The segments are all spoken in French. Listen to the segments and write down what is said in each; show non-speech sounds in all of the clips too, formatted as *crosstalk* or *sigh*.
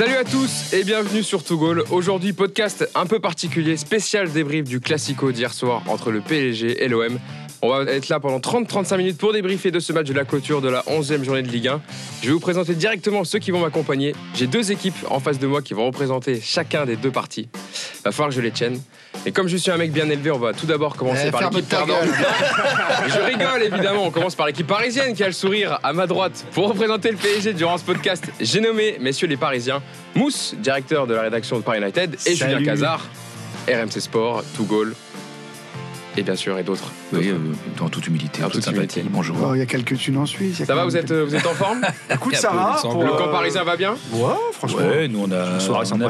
Salut à tous et bienvenue sur To Goal. Aujourd'hui, podcast un peu particulier, spécial débrief du Classico d'hier soir entre le PSG et l'OM. On va être là pendant 30-35 minutes pour débriefer de ce match de la clôture de la 11e journée de Ligue 1. Je vais vous présenter directement ceux qui vont m'accompagner. J'ai deux équipes en face de moi qui vont représenter chacun des deux parties. Va falloir que je les tienne. Et comme je suis un mec bien élevé, on va tout d'abord commencer Eh, par l'équipe perdante. *laughs* Je rigole évidemment, on commence par l'équipe parisienne qui a le sourire à ma droite pour représenter le PSG durant ce podcast. J'ai nommé, messieurs les Parisiens, Mousse, directeur de la rédaction de Paris United, et Salut. Julien Cazard, RMC Sport, To Goal, et bien sûr, et d'autres. Oui, euh, dans toute humilité, En toute sympathie. Bonjour. Oh, il y a quelques thunes en Suisse. Ça va, vous êtes, euh, vous êtes en forme *laughs* Écoute, Sarah, pour Le euh, camp parisien va bien? Ouais, franchement. Ouais, nous on a.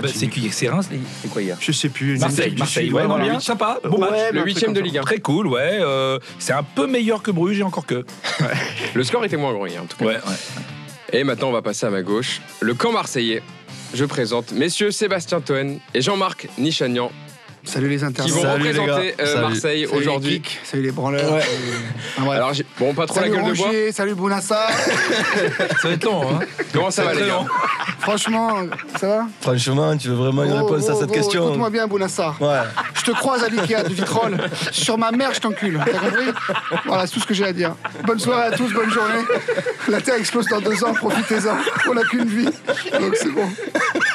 C'est qui C'est Reims C'est quoi hier? Je sais plus. Marseille, Marseille, ouais, bien, sympa, bon Ouais, match. mais Le un huitième de Ligue 1. Très cool, ouais. euh, c'est un peu meilleur que Bruges et encore que. *laughs* Le score était moins grand hier en tout cas. Ouais, ouais. Et maintenant, on va passer à ma gauche. Le camp marseillais. Je présente messieurs Sébastien Toen et Jean-Marc Nichagnan Salut les qui internautes. vont Salut, les représenter gars. euh, Salut. Marseille Salut les aujourd'hui. Salut les branleurs. Ouais. Enfin, bref. Alors, j'ai- bon, pas trop salut la gueule de bois. Salut Bounassa. Ça va être long, *laughs* hein Comment ça va, les gars. Franchement, ça va? Franchement, tu veux vraiment une Oh, réponse à oh, cette oh, question? Écoute-moi bien, Bounassa. Ouais. Je te croise à l'Ikea de Vitrolles. Sur ma mère, je t'encule. T'as compris? Voilà, c'est tout ce que j'ai à dire. Bonne soirée à tous, bonne journée. La Terre explose dans deux ans, profitez-en. On n'a qu'une vie. Donc c'est bon.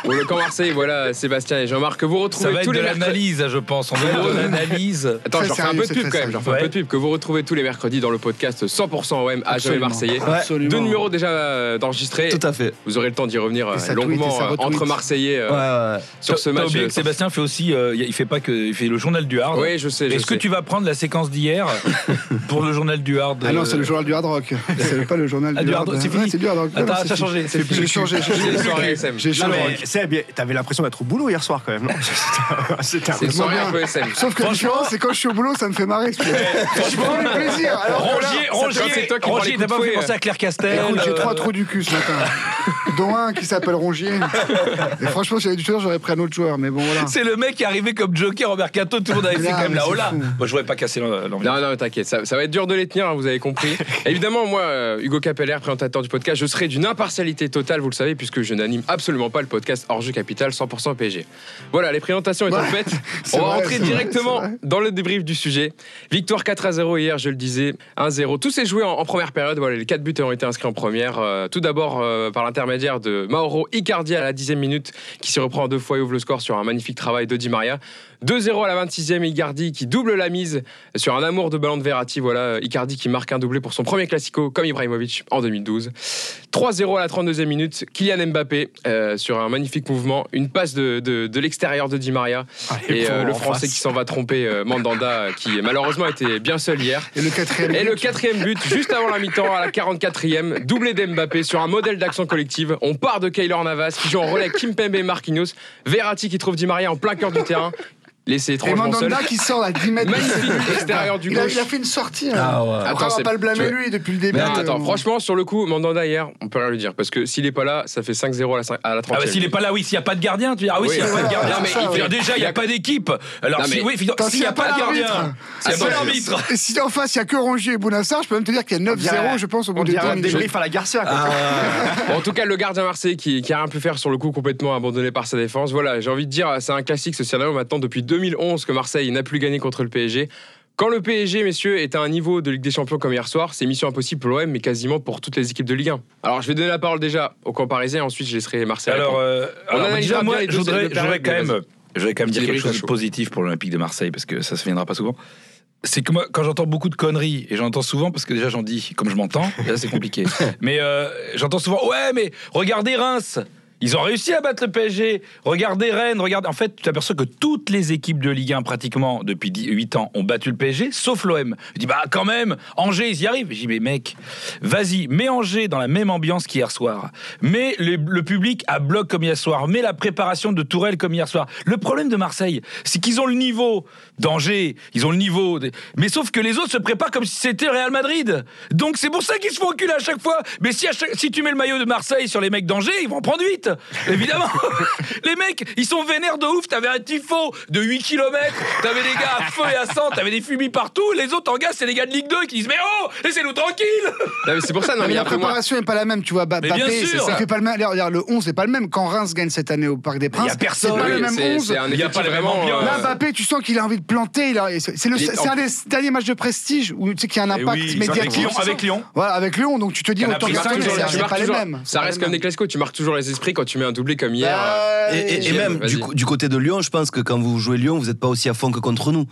Pour le camp Marseille, voilà Sébastien et Jean-Marc que vous Ça retrouvez va être tous de les l'analyse, je pense. On va de l'analyse. Attends, Très j'en fais un sérieux, peu de c'est pub très quand même. J'en fais un peu de pub que vous retrouvez tous les mercredis dans le podcast 100% OM à jamais Absolument. Marseillais. Absolument. Deux numéros déjà euh, d'enregistrés. Tout à fait. Vous aurez le temps d'y revenir euh, Et ça tweet, longuement ça euh, retweet. entre Marseillais euh, Ouais, ouais. sur ce T'as match. oublié que Sébastien fait aussi. euh, il fait pas que. Il fait le journal du Hard. Oui, je sais. je Est-ce que sais. tu vas prendre la séquence d'hier *laughs* pour le journal du Hard Ah non, c'est le journal du hard rock. *laughs* C'est pas le journal Ah, du hard rock, c'est Ouais, fini C'est du hard rock. Attends, Non, ça c'est a changé. fini. c'est plus- J'ai changé. j'ai C'est SM. J'ai Non, changé. mais Seb, t'avais l'impression d'être au boulot hier soir quand même, non *laughs* C'était- C'était un C'est une peu- soirée bien. un peu SM. Sauf que la différence, c'est quand je suis au boulot, ça me fait marrer. Je prends le plaisir. Rongier, Rongier, c'est toi qui prends les Rongier, fouet, fait penser à Claire Castel Écoute, j'ai euh, trois trous du cul ce matin. Dont un qui s'appelle Rongier. Et franchement, si j'avais du temps, j'aurais pris un autre joueur. Mais bon, voilà. C'est le mec qui est arrivé comme Joker au mercato, tout le monde avait fait là, quand même la hola. Moi, je voudrais pas casser l'ambiance. Non, non, t'inquiète, ça, ça va être dur de les tenir, hein, vous avez compris. *laughs* Évidemment, moi, euh, Hugo Capeller, présentateur du podcast, je serai d'une impartialité totale, vous le savez, puisque je n'anime absolument pas le podcast Hors-jeu Capital 100% PSG. Voilà, les présentations étant Ouais, faites, *laughs* on va vrai, rentrer directement vrai. dans le débrief du sujet. Victoire 4 à 0 hier, je le disais, 1-0. Tout s'est joué en, en première période, voilà, les 4 buts ont été inscrits en première. Euh, tout d'abord euh, par l'intermédiaire de Mauro Icardi à la 10e minute, qui s'y reprend en deux fois et ouvre le score sur un magnifique travail de Maria. 2-0 à la 26e, Icardi qui double la mise sur un amour de ballon de Verratti. Voilà, Icardi qui marque un doublé pour son premier classico comme Ibrahimovic en 2012. 3-0 à la 32e minute, Kylian Mbappé euh, sur un magnifique mouvement, une passe de, de- de l'extérieur de Di Maria Ah, et euh, le français face. qui s'en va tromper euh, Mandanda euh, qui malheureusement était bien seul hier. Et le quatrième. Et le but, quatrième but, juste avant la mi-temps, à la 44e, doublé d'Mbappé sur un modèle d'action collective. On part de Kaylor Navas qui joue en relais Kimpembe et Marquinhos. Verratti qui trouve Di Maria en plein cœur du terrain. Laissé Et étrangement seul. Mandanda qui sort à 10 mètres. Magnifique extérieur du il a, gauche. il a fait une sortie. hein. Ah ouais. Après, Attends, on c'est- va pas le blâmer tu- lui depuis le début. Mais non, attends, Euh, franchement, sur le coup, Mandanda hier, on peut rien lui dire. Parce que s'il est pas là, ça fait 5-0 à la, cin- à la 30e. Ah bah s'il est pas là, oui, s'il n'y a pas de gardien, tu dis ah oui, Oui, s'il n'y a pas de gardien, non, mais il déjà il n'y il a a- pas d'équipe. Alors Non, si, mais- oui, s'il n'y a pas de gardien, s'il n'y a pas je- d'arbitre. Et si en face, il n'y a que Rongier et Bounassar, je peux même te dire qu'il y a 9-0, je pense, au bout On de deux un minutes. débrief à la Garcia. quoi. Bon, en tout cas, le gardien Marseille qui, qui a rien pu faire sur le coup, complètement abandonné par sa défense. Voilà, j'ai envie de dire, c'est un classique ce scénario maintenant depuis 2011 que Marseille n'a plus gagné contre le PSG. Quand le PSG, messieurs, est à un niveau de Ligue des Champions comme hier soir, c'est mission impossible pour l'OM, mais quasiment pour toutes les équipes de Ligue 1. Alors, je vais donner la parole déjà au camp parisien, ensuite je laisserai Marseille. Alors, euh, On alors, déjà, moi, je voudrais, quand même, je voudrais quand même dire quelque chose de positif pour l'Olympique de Marseille parce que ça se viendra pas souvent. C'est que moi, quand j'entends beaucoup de conneries, et j'entends souvent, parce que déjà j'en dis comme je m'entends, là c'est compliqué. *laughs* mais euh, j'entends souvent, ouais, mais regardez Reims, ils ont réussi à battre le PSG. Regardez Rennes, regardez. En fait, tu t'aperçois que toutes les équipes de Ligue 1, pratiquement, depuis 10 8 ans, ont battu le PSG, sauf l'OM. Je dis, bah, quand même, Angers, ils y arrivent. Je dis, mais mec, vas-y, mets Angers dans la même ambiance qu'hier soir. Mets le, le public à bloc comme hier soir. Mets la préparation de Tourelle comme hier soir. Le problème de Marseille, c'est qu'ils ont le niveau d'Angers, ils ont le niveau. Mais sauf que les autres se préparent comme si c'était Real Madrid. Donc c'est pour ça qu'ils se font enculer à chaque fois. Mais si, à chaque- si tu mets le maillot de Marseille sur les mecs d'Angers, ils vont en prendre 8. vite. Évidemment. *laughs* les mecs, ils sont vénères de ouf. T'avais un tifo de 8 km. T'avais des gars à feu et à sang. T'avais des fumis partout. Les autres, en gars, c'est les gars de Ligue 2 qui disent Mais oh, laissez-nous tranquille. C'est pour ça, non, mais Mais la préparation n'est pas la même, tu vois. Ba- Mais bien Mbappé, sûr. il fait pas le même. Le 11 n'est pas le même. Quand Reims gagne cette année au Parc des Princes, y a personne. c'est pas le même c'est- 11. C'est un Il y a pas vraiment. euh, Là, Mbappé, tu sens qu'il a envie de planter. il a- C'est le- c'est un des derniers matchs de prestige où tu sais qu'il y a un Et impact oui, avec médiatique. Lyon, avec Lyon. Voilà, avec Lyon. Donc tu te dis autant que ça, c'est pas les mêmes. Ça reste comme des classiques, tu marques toujours les esprits quand tu mets un doublé comme hier. Bah, Et, et- et Gilles, même du côté de Lyon, je pense que quand vous jouez Lyon, vous n'êtes pas aussi à fond que contre nous.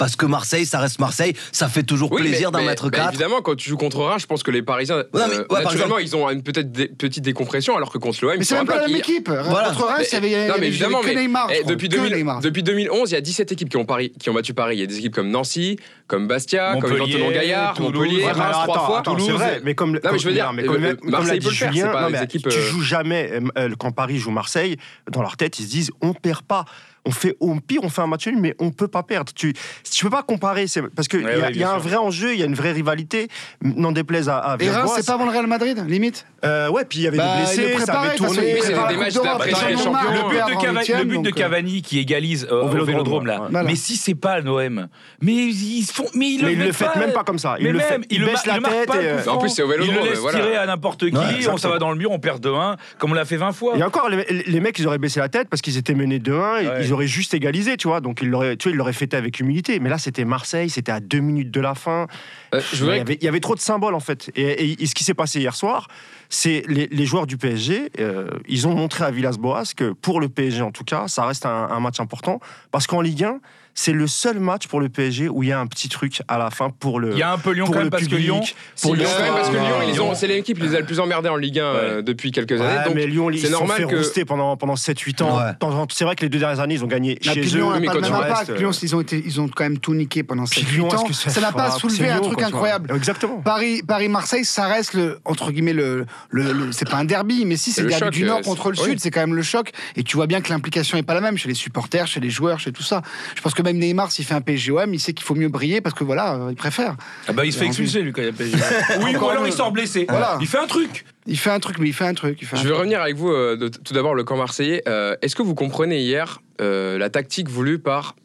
Parce que Marseille, ça reste Marseille, ça fait toujours Oui, plaisir d'en mettre mais 4. évidemment, quand tu joues contre Reims, je pense que les Parisiens, Ouais, mais- euh, ouais, par naturellement, exemple- ils ont une peut-être des- petite décompression, alors que contre l'OM, Mais c'est même pas la même équipe. Voilà. Contre Reims, il y avait, Non, mais il y avait évidemment, mais Neymar. eh, crois, depuis, que 2000 Neymar. depuis 2011, il y a 17 équipes qui ont, Paris, qui ont battu Paris. Il y a des équipes comme Nancy, comme Bastia, comme Montpellier, Jean Gaillard, Toulouse. Montpellier, Ouais, Reims trois fois. attends, Toulouse. c'est vrai, mais comme, mais je veux dire, mais comme, euh, comme Marseille dit Julien, pas non, mais équipes, tu euh, joues jamais euh, euh, quand Paris joue Marseille. Dans leur tête, ils se disent on perd pas. On fait au pire, on fait un match nul, mais on peut pas perdre. Tu, tu peux pas comparer, c'est parce que il Ouais, y a, ouais, il y a bien un vrai enjeu, il y a une vraie rivalité. N'en déplaise à, à Et Reims, Villas-Boas. c'est pas avant le Real Madrid, limite Euh, ouais, puis il y avait Bah, des il blessés, le ça préparait, avait tourné. Oui, des la matchs d'après Le but, de euh, Cavani qui égalise euh, Au au Vélodrome, là. Mais si c'est pas l'OM, mais ils font, mais ils Mais le ils le mettent fait même pas comme ça. Ils mais le même, fait- ils ils le baissent ma- la tête En plus, c'est au Vélodrome, Ils le voilà. tirer à n'importe qui. On ça va dans le mur, on perd 2-1, comme on l'a fait 20 fois. Et encore, les, mecs, ils auraient baissé la tête parce qu'ils étaient menés 2-1, et Ouais. Ils auraient juste égalisé, tu vois. Donc, ils l'auraient, tu vois, ils l'auraient fêté avec humilité. Mais là, c'était Marseille, c'était à deux minutes de la fin. Euh, je il, y avait, il y avait trop de symboles, en fait. Et, et- et ce qui s'est passé hier soir, c'est les, les joueurs du PSG, euh, ils ont montré à Villas-Boas que pour le PSG, en tout cas, ça reste un, un match important. Parce qu'en Ligue 1, c'est le seul match pour le PSG où il y a un petit truc à la fin pour le. Il y a un peu Lyon pour quand le même parce que public, Lyon. Pour Lyon, le quand même, parce que. Lyon, ils ont, Lyon. c'est l'équipe qui les a le plus emmerdés en Ligue 1 euh, depuis quelques Ouais, années. Donc, mais Lyon, ils sont fait que- rouster pendant, pendant 7-8 ans. C'est vrai que les deux dernières années, ils ont gagné chez eux. Lyon ils ont, été, ils ont quand même tout niqué pendant Puis 7 Lyon, 8 est-ce ans. que Ça n'a pas soulevé un truc incroyable. Exactement. Paris, Paris-Marseille, ça reste le entre guillemets le, c'est pas un derby, mais si c'est derby du Nord euh, contre le Sud, c'est quand même le choc. Et tu vois bien que l'implication est pas la même chez les supporters, chez les joueurs, chez tout ça. Je pense que même Neymar, s'il fait un PSGOM, il sait qu'il faut mieux briller parce que voilà, euh, il préfère. Ah bah il se fait expulser lui quand il y a PSG. *laughs* Oui, ou alors il sort blessé. Voilà. Il fait un truc. Il fait un truc, mais il fait un truc. Il fait un Je vais revenir avec vous euh, de- tout d'abord le camp marseillais. Euh, Est-ce que vous comprenez hier euh, la tactique voulue par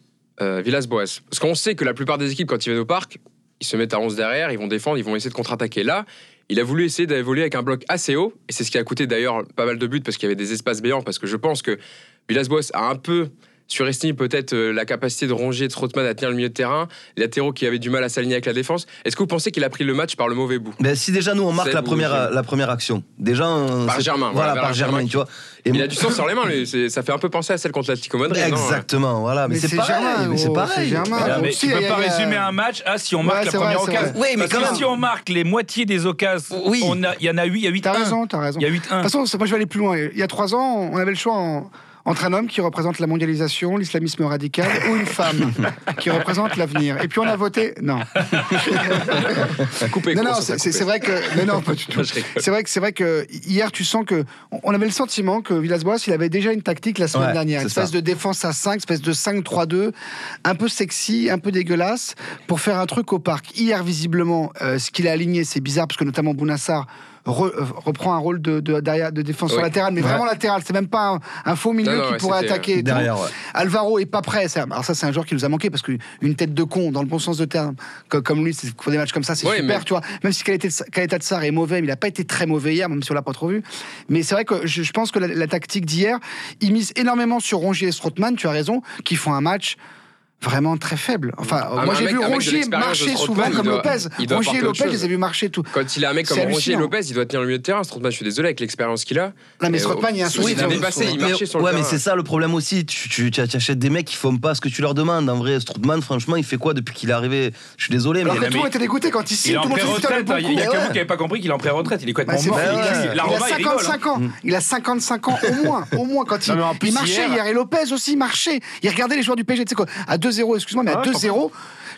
euh, Villas-Boas? Parce qu'on sait que la plupart des équipes, quand ils viennent au parc, ils se mettent à 11 derrière, ils vont défendre, ils vont essayer de contre-attaquer. Là, il a voulu essayer d'évoluer avec un bloc assez haut, et c'est ce qui a coûté d'ailleurs pas mal de buts parce qu'il y avait des espaces béants. Parce que je pense que Villas-Boas a un peu surestimé peut-être euh, la capacité de ronger de Strootman à tenir le milieu de terrain, les latéraux qui avaient du mal à s'aligner avec la défense. Est-ce que vous pensez qu'il a pris le match par le mauvais bout? Ben, si déjà nous on marque la première, la première action, déjà Par Germain, voilà, par Germain tu vois. Et Il moi- a du sang sur les mains, lui. C'est- ça fait un peu penser à celle contre l'Atlético Madrid. non Exactement, voilà, mais, Mais c'est pareil, Germain, mais c'est gros, pareil. c'est Germain. Voilà, mais aussi, tu peux pas résumer un match ah, si on marque Ouais, la vrai, première c'est occasion. vrai. Oui, mais Parce quand que même. si on marque les moitiés des occasions, Oui. il y en a 8, il y a 8 T'as raison, t'as raison. Il y a De 8-1. toute façon, moi je vais aller plus loin. Il y a trois ans, on avait le choix en- entre un homme qui représente la mondialisation, l'islamisme radical, ou une femme *laughs* qui représente l'avenir. Et puis on a voté. Non. *laughs* Coupé, non, non, c'est vrai que. Mais non, pas du *laughs* tout. C'est vrai que c'est vrai que hier, tu sens que on- avait le sentiment que Villas-Boas, il avait déjà une tactique la semaine Ouais, dernière, une espèce ça. de défense à 5, espèce de 5-3-2, un peu sexy, un peu dégueulasse, pour faire un truc au parc. Hier, visiblement, euh, ce qu'il a aligné, c'est bizarre parce que notamment Bounassar re- euh, reprend un rôle de, de, défenseur latéral, mais Ouais. vraiment latéral. C'est même pas un, un faux milieu Non, non, qui ouais, pourrait c'était, attaquer. Derrière, ouais. Alvaro est pas prêt. Ça- Alors ça, c'est un joueur qui nous a manqué parce qu'une tête de con, dans le bon sens de terme, co- comme lui, c'est- pour des matchs comme ça, c'est Ouais, super, mais- tu vois. Même si de Sarr est mauvais, mais il a pas été très mauvais hier, même si on l'a pas trop vu. Mais c'est vrai que je, je pense que la, la tactique d'hier, il mise énormément sur Rongier et Strootman, tu as raison, qui font un match vraiment très faible. Enfin, Un- moi j'ai vu Rongier marcher souvent comme doit- Lopez. Rongier et Lopez, je les ai vus marcher tout. Quand il a un mec comme Rongier hallucinant. Lopez, il doit tenir le milieu de terrain. Strootman, je suis désolé, avec l'expérience qu'il a. Non, mais Et, Strootman, il y a un euh, souci. il dépassé, il marchait sur le ouais, mais terrain. c'est ça le problème aussi. Tu, achètes des mecs qui font pas ce que tu leur demandes. En vrai, Strootman, franchement, il fait quoi depuis qu'il est arrivé? Je suis désolé, mais. Alors que tout le monde était dégoûté quand il signe, tout le monde Il y a que vous qui n'avez pas compris qu'il est en pré-retraite. Il est Bah, complètement c'est mort. Il- a, La il a Roma, il rigole. hein. 55 ans. Il a 55 ans au moins, au moins quand il, marchait hier-. Et Lopez aussi marchait. Il regardait les joueurs du PSG. Tu sais quoi À 2-0, excuse-moi, mais à Ah, je 2-0,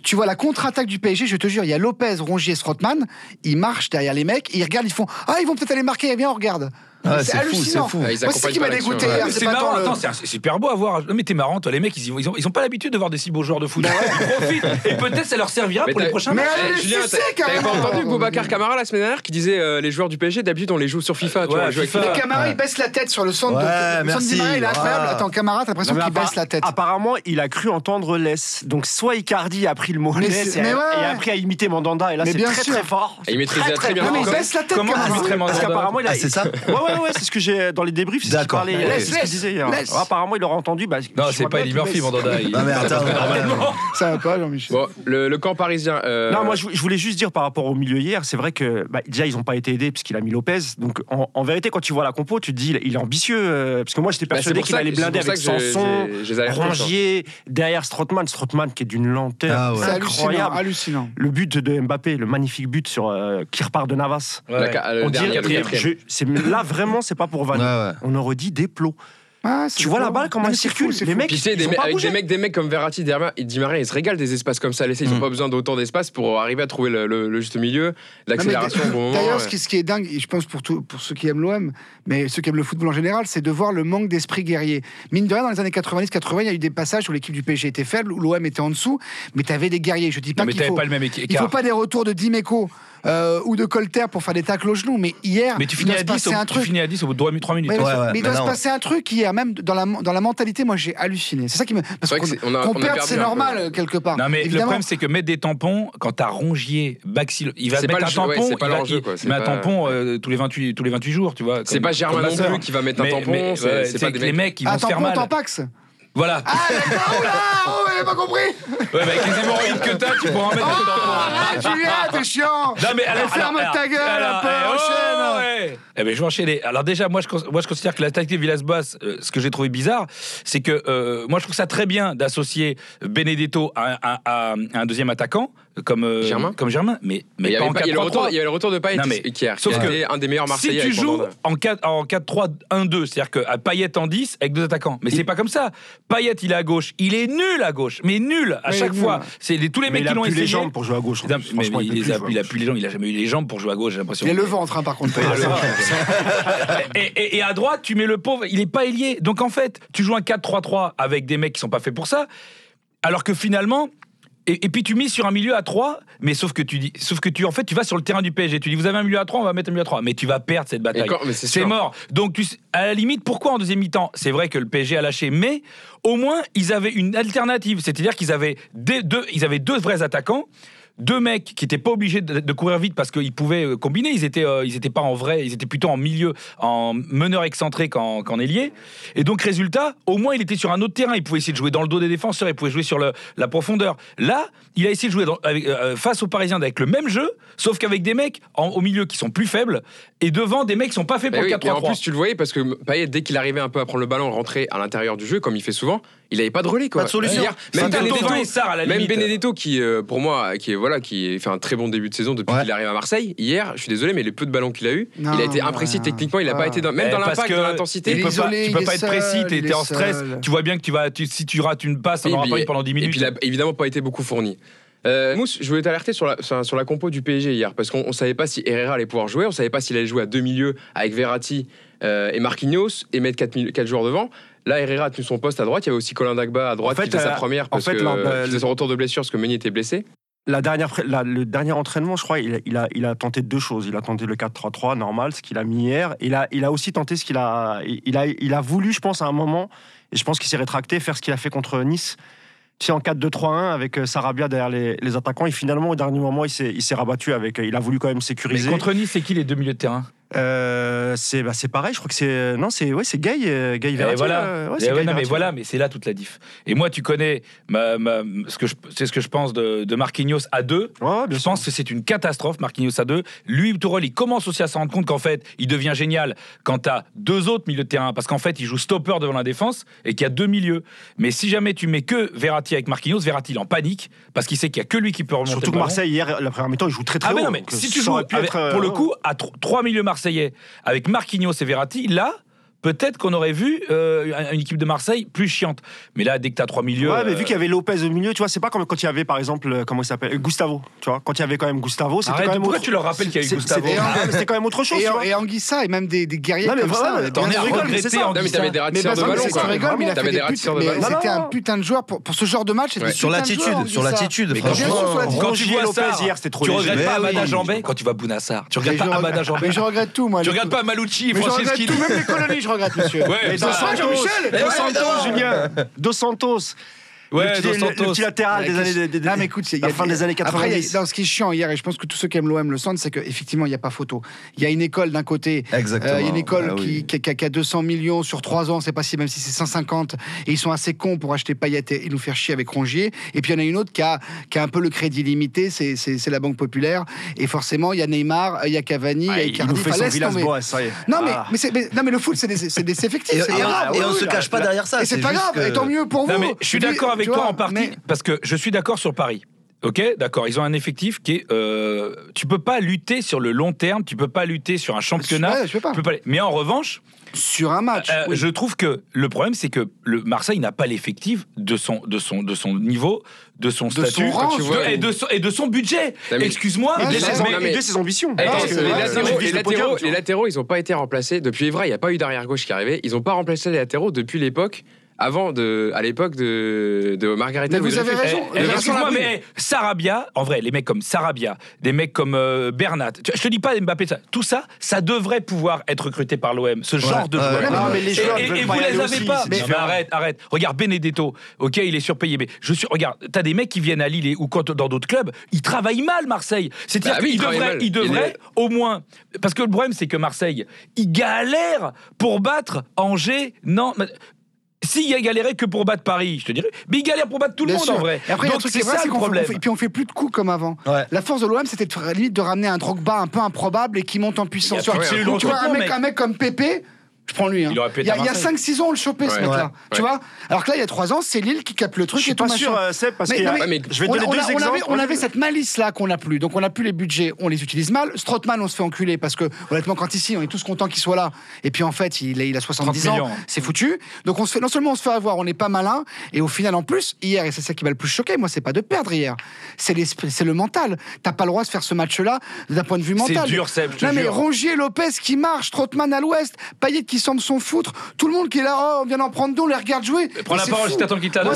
tu vois la contre-attaque du PSG. Je te jure, il y a Lopez, Rongier, Strootman. Ils marchent derrière les mecs. Ils regardent, ils font Ah, ils vont peut-être aller marquer. Viens, on regarde. Ah, c'est fou, hallucinant. c'est fou. Ah, ils Moi, c'est ça qui m'a pas dégoûté ouais. hier. Mais C'est pas marrant, le- attends, c'est super beau à voir. Non, mais t'es marrant, toi, les mecs, ils, ils, ont, ils ont pas l'habitude de voir des si beaux joueurs de foot. Ils profitent. Et peut-être ça leur servira Mais pour les prochains Mais matchs. allez, les Julien, t'avais pas carrément. entendu Boubacar Camara la semaine dernière qui disait euh, les joueurs du PSG d'habitude on les joue sur FIFA. tu Ouais, vois, FIFA. FIFA. Mais Camara, il baisse la tête sur le centre. Ouais, de, le centre il est incroyable. voilà. Attends, Camara, t'as l'impression mais qu'il baisse la tête. Apparemment, il a cru entendre laisse. Donc, soit Icardi a pris le mot Mais laisse c'est- et, mais a- appris à imiter Mandanda. Et là, Mais c'est bien très très fort. Il maîtrisait Très, très bien mais il baisse la tête, Comment Camara. tu mettrais Parce Mandanda qu'apparemment, il a. Ah, c'est ça Ouais, c'est ce que j'ai dans les débriefs. C'est ce qu'il D'accord. parlait. Laisse, c'est ce qu'il laisse, disait hier. laisse. Apparemment, il aurait entendu. Bah, Non, c'est pas Eddie Murphy. Mandanda. il- Non, mais attends, Normalement. Ça va pas, Jean-Michel. Bon, le, le camp parisien. euh, Non, moi je, je voulais juste dire par rapport au milieu hier, c'est vrai que bah, déjà ils n'ont pas été aidés puisqu'il a mis Lopez. Donc en, en vérité, quand tu vois la compo, tu te dis il, il est ambitieux. euh, parce que moi j'étais bah, c'est persuadé pour qu'il ça allait que- c'est blinder pour avec ça que j'ai- Sanson, j'ai- les. Rongier, derrière Strootman. Strootman qui est d'une lenteur Ah ouais. C'est hallucinant, incroyable. hallucinant. Le but de Mbappé, le magnifique but sur euh, qui repart de Navas. Ouais. la ca- le On dernier dirait- quatrième. je- c'est- là vraiment, c'est pas pour Ouais, vanner. ouais. On aurait dit des plots. Ah, Tu vois la balle comment Non, elle circule fou, Les fou. mecs, Puis tu sais, ils des, me- pas avec des mecs, des mecs comme Verratti, derrière, Di Maria, ils se régalent des espaces comme ça. Ils n'ont Mm. pas besoin d'autant d'espace pour arriver à trouver le, le- le juste milieu, l'accélération bon moment. D'ailleurs, ouais. ce, qui, ce qui est dingue, et je pense pour, tout- pour ceux qui aiment l'OM, mais ceux qui aiment le football en général, c'est de voir le manque d'esprit guerrier. Mine de rien, dans les années 90-80, il y a eu des passages où l'équipe du PSG était faible, où l'OM était en dessous, mais tu avais des guerriers. Je dis pas qu'il faut, pas le même il faut pas des retours de Dimeco euh, ou de Colter pour faire des tacles au genou, mais hier, Mais tu il finis doit à se 10 passer au- un tu truc. finis à 10 au bout de 3 minutes. Ouais, Ouais, mais, ouais, mais il doit mais se passer un truc hier, même dans la, dans la mentalité, moi j'ai halluciné. C'est ça qui me. Parce vrai qu'on a- a perde, perdu c'est normal, quelque part. Non mais le problème c'est que mettre des tampons quand t'as Rongier, Baxil, il va mettre pas un tampon, c'est pas il va- il- il met un pas- tampon euh, tous les 28 tous les 28 jours, tu vois. C'est pas Germain non plus qui va mettre un tampon. c'est- tu pas des que les mecs. Ah, vont se faire tampon, mal. Voilà. Ah, d'accord, oh là Oh, j'avais pas compris Ouais, mais avec les hémorroïdes que t'as, tu pourras en mettre tampon. Ah, Julien, t'es chiant Non mais alors, ferme alors, ta gueule, alors, un peu, eh, oh, enchaîne. ouais. Eh ben je vais enchaîner. Alors déjà moi je moi je considère que la tactique Villas-Boas, euh, ce que j'ai trouvé bizarre, c'est que euh, moi je trouve ça très bien d'associer Benedetto à, un- à- à un deuxième attaquant comme euh, Germain. comme Germain, mais mais Mais il y pas avait en pas- il y a le 4-3-3. retour- il y avait le retour de Payet Non, mais- hier. sauf qui que était un des meilleurs Si Marseillais. tu avec joues en 4 en 4-3-1-2, c'est-à-dire qu'à Payet en 10 avec deux attaquants. Mais Il- c'est pas comme ça. Payet, il est à gauche. Il est nul à gauche. Mais nul à Mais chaque fois. C'est les- tous les Mais mecs il qui a l'ont plus essayé. les jambes pour jouer à gauche. Non, plus. mais Franchement, il, les plus a, jouer à il a gauche. plus les jambes. Il a jamais eu les jambes pour jouer à gauche, j'ai l'impression. Il a le ventre, hein, par contre. Ah, *laughs* et- et à droite, tu mets le pauvre, il est pas ailier. Donc en fait, tu joues un 4-3-3 avec des mecs qui sont pas faits pour ça, alors que finalement. Et, et puis tu mises sur un milieu à 3, mais sauf que tu dis, sauf que tu en fait tu vas sur le terrain du PSG, tu dis vous avez un milieu à 3, on va mettre un milieu à 3, mais tu vas perdre cette Et bataille. c'est mort. Donc tu, à la limite, pourquoi en deuxième mi-temps? C'est vrai que le PSG a lâché, mais au moins ils avaient une alternative, c'est-à-dire qu'ils avaient des- deux, ils avaient deux vrais attaquants. Deux mecs qui étaient pas obligés de, de courir vite parce qu'ils pouvaient euh, combiner. Ils étaient, euh, ils étaient pas en vrai, ils étaient plutôt en milieu, en meneur excentré qu'en qu'en ailier. Et donc résultat, au moins il était sur un autre terrain. Il pouvait essayer de jouer dans le dos des défenseurs. Il pouvait jouer sur le- la profondeur. Là, il a essayé de jouer dans- avec, euh, face aux Parisiens avec le même jeu, sauf qu'avec des mecs en- au milieu qui sont plus faibles et devant des mecs qui sont pas faits pour oui, le et 4-3-3. en plus, tu le voyais parce que Payet, dès qu'il arrivait un peu à prendre le ballon, rentrer à l'intérieur du jeu, comme il fait souvent, il avait pas de relais. Quoi. Pas de solution. Hier, Même Benedetto Benedetto, et Sarr, à la même limite. Benedetto qui, euh, pour moi, qui est voilà, qui fait un très bon début de saison depuis Ouais. qu'il arrive à Marseille. Hier, je suis désolé, mais les peu de ballons qu'il a eu, Non, il a été imprécis ouais. techniquement. Il a Ah. pas été dans, même Eh, dans parce l'impact, que dans Tu l'intensité. Peux pas, tu peux est pas être seul, précis, t'es est en stress, seul. tu vois bien que tu vas, tu- si tu rates une passe, Et n'aura pas eu pendant 10 Et minutes. puis, il a évidemment pas été beaucoup fourni. Euh, Mousse, je voulais t'alerter sur la, sur, sur la compo du PSG hier, parce qu'on on savait pas si Herrera allait pouvoir jouer, on savait pas s'il allait jouer à deux milieux avec Verratti euh, et Marquinhos et mettre quatre, mili- quatre joueurs devant. Là, Herrera a tenu son poste à droite, il y avait aussi Colin Dagba à droite En fait, qui faisait sa euh, première en parce fait, que qui faisait son retour de blessure parce que Meunier était blessé. La dernière, la- le dernier entraînement, je crois, il a, il, a, il a tenté deux choses. Il a tenté le 4-3-3 normal, ce qu'il a mis hier. Il a, il a aussi tenté ce qu'il a, il a. Il a voulu, je pense, à un moment, et je pense qu'il s'est rétracté, faire ce qu'il a fait contre Nice. Tu sais, en 4-2-3-1 avec euh, Sarabia derrière les, les attaquants. Et finalement, au dernier moment, il s'est rabattu avec. euh, Il a voulu quand même Mais sécuriser. contre Nice, c'est qui les deux milieux de terrain? Euh, c'est bah, c'est pareil, je crois que c'est. Non, c'est ouais, c'est Gay, euh, Gay Et Verratti, voilà. euh, ouais, Eh c'est ouais, Gay non, mais voilà, mais c'est là toute la diff. Et moi, tu connais ma, ma- ce que je, c'est ce que je pense de, de Marquinhos à deux. Ouais, ouais, bien Je sûr. pense que c'est une catastrophe, Marquinhos à deux. Lui, Tourelle, il commence aussi à se rendre compte qu'en fait, il devient génial quand tu as deux autres milieux de terrain. Parce qu'en fait, il joue stopper devant la défense et qu'il y a deux milieux. Mais si jamais tu mets que Verratti avec Marquinhos, Verratti, il en panique parce qu'il sait qu'il y a que lui qui peut remonter Surtout que. Marseille, hier, la première mi-temps, il joue très très Ah haut. mais non mais donc, si tu joues avec- être, pour le coup à tro- trois milieux avec Marquinhos et Verratti là peut-être qu'on aurait vu euh, une équipe de Marseille plus chiante. Mais là, dès que t'as trois milieux. Ouais, mais euh, vu qu'il y avait Lopez au milieu, tu vois, c'est pas comme quand il y avait par exemple, euh, comment il s'appelle euh, Gustavo. Tu vois, quand il y avait quand même Gustavo, c'était quand même. pourquoi autre- tu leur rappelles qu'il y a eu Gustavo C'était quand même autre chose, Et, tu vois. et Anguissa et même des, des guerriers Non, mais comme voilà, ça. T'en es rigole, mais t'avais des ratisseurs de ballon, tu quoi. rigoles, mais il a fait T'avais des ratisseurs de ballon. C'était un putain de joueur pour, ce genre de match. c'était sur l'attitude, sur l'attitude. Quand tu vois Lopez ça, hier, c'était trop tu regrettes pas. Amada Jambé quand tu vois Bounassar? Tu regardes Mais pas Amada Jambé? Mais je regrette tout, moi. Tu regardes pas Malucci, Mais je regrette Franceschi. tout, même les *laughs* colonies, je regrette, monsieur. Ouais, Et bah, Dos Santos, Jean-Michel. Dos Santos, Santos, Julien. Dos Santos. Ouais, le, petit, le- le Santos. petit latéral des années. des- des- Non, mais écoute, il y a la fin des années Après, il y a- 90. dans ce qui est chiant hier, et je pense que tous ceux qui aiment l'OM le sentent, c'est qu'effectivement, il n'y a pas photo. Il y a une école d'un côté. Exactement. euh, il y a une école Ah qui, oui. qui- qui a, qui a 200 millions sur 3 ans, c'est pas si, même si c'est 150, et ils sont assez cons pour acheter Payet et, et nous faire chier avec Rongier. Et puis il y en a une autre qui a, qui a un peu le crédit limité, c'est la Banque Populaire. Et forcément, il y a Neymar, il y a Cavani, il y Ah, a il Icardi. nous fait Enfin, son Villas. Boas, ça y est. Non mais, Ah. mais, non, mais le foot, c'est des, c'est des effectifs. Et, on oui, se cache pas derrière ça. Et c'est pas grave, et tant mieux pour vous. Non, mais je suis d'accord avec toi vois, en partie, mais- parce que je suis d'accord sur Paris. Ok, d'accord. Ils ont un effectif qui est. euh, tu peux pas lutter sur le long terme. Tu peux pas lutter sur un championnat. Ouais, je peux pas. tu peux pas Mais en revanche, Sur un match. euh, oui. je trouve que le problème, c'est que le Marseille n'a pas l'effectif de son, de son, de son niveau, de son De statut, son rang, de- tu vois. et, de son, et de son budget. Excuse-moi. Et de mais- ses- ambitions. Parce les, que, les ouais, latéraux, c'est- les, vise le latéraux, podium, tu les vois. latéraux, ils n'ont pas été remplacés depuis Evra. Il n'y a pas eu d'arrière gauche qui arrivait. Ils n'ont pas remplacé les latéraux depuis l'époque, avant de, à l'époque de, de Margarita. Mais vous Dreyfus. avez raison. Eh, eh, Excuse-moi, mais eh, Sarabia, en vrai, les mecs comme Sarabia, des mecs comme euh, Bernat, tu- je te dis pas Mbappé, ça, tout ça, ça devrait pouvoir être recruté par l'OM, ce genre de ouais, joueur. ouais, Non, mais les joueurs Et, vous les avez aussi, pas. Mais, arrête, arrête. Regarde Benedetto. Ok, il est surpayé, mais je suis. Regarde, t'as des mecs qui viennent à Lille ou quand, dans d'autres clubs, ils travaillent mal Marseille. C'est-à-dire Bah qu'ils ils devraient, ils devraient au moins. Parce que le problème, c'est que Marseille, ils galèrent pour battre Angers. Non. S'il a galéré que pour battre Paris, je te dirais, mais il galère pour battre tout le monde sûr. en vrai. Et après, il y a un Donc c'est ça le problème. fait- et puis on fait plus de coups comme avant. Ouais. La force de l'OM, c'était de limite de ramener un Drogba un peu improbable et qui monte en puissance. Tu vois, mec, mec. un mec comme Pépé. Je prends lui. hein. Il aurait pu être y a, à il y a Marseille. 5-6 ans, on le chopait, ce Ouais. mec-là. Ouais. Tu vois Alors que là, il y a 3 ans, c'est Lille qui capte le truc Je suis et tout pas machin. sûr, euh, Seb, parce Mais que mais- je vais te on, donner on deux a- on exemples. avait, on avait cette malice-là qu'on n'a plus. Donc on n'a plus les budgets, on les utilise mal. Strootman, on se fait enculer parce que, honnêtement, quand ici, on est tous contents qu'il soit là. Et puis en fait, il, est- il a 70 30 ans, millions. c'est foutu. Donc on se fait, non seulement on se fait avoir, on n'est pas malin, et au final, en plus, hier, et c'est ça qui m'a le plus choqué, moi, c'est pas de perdre hier, c'est l'esprit- c'est le mental. T'as pas le droit de faire ce match-là d'un point de vue mental. C'est dur, Seb, je te Non, mais jure. Rongier, Lopez qui marche, Strootman à l'ouest, Payet qui semble son foutre, tout le monde qui est là, oh, on vient d'en prendre deux, on les regarde jouer. Prends Mais la parole fou. si t'attends qu'il te la donne.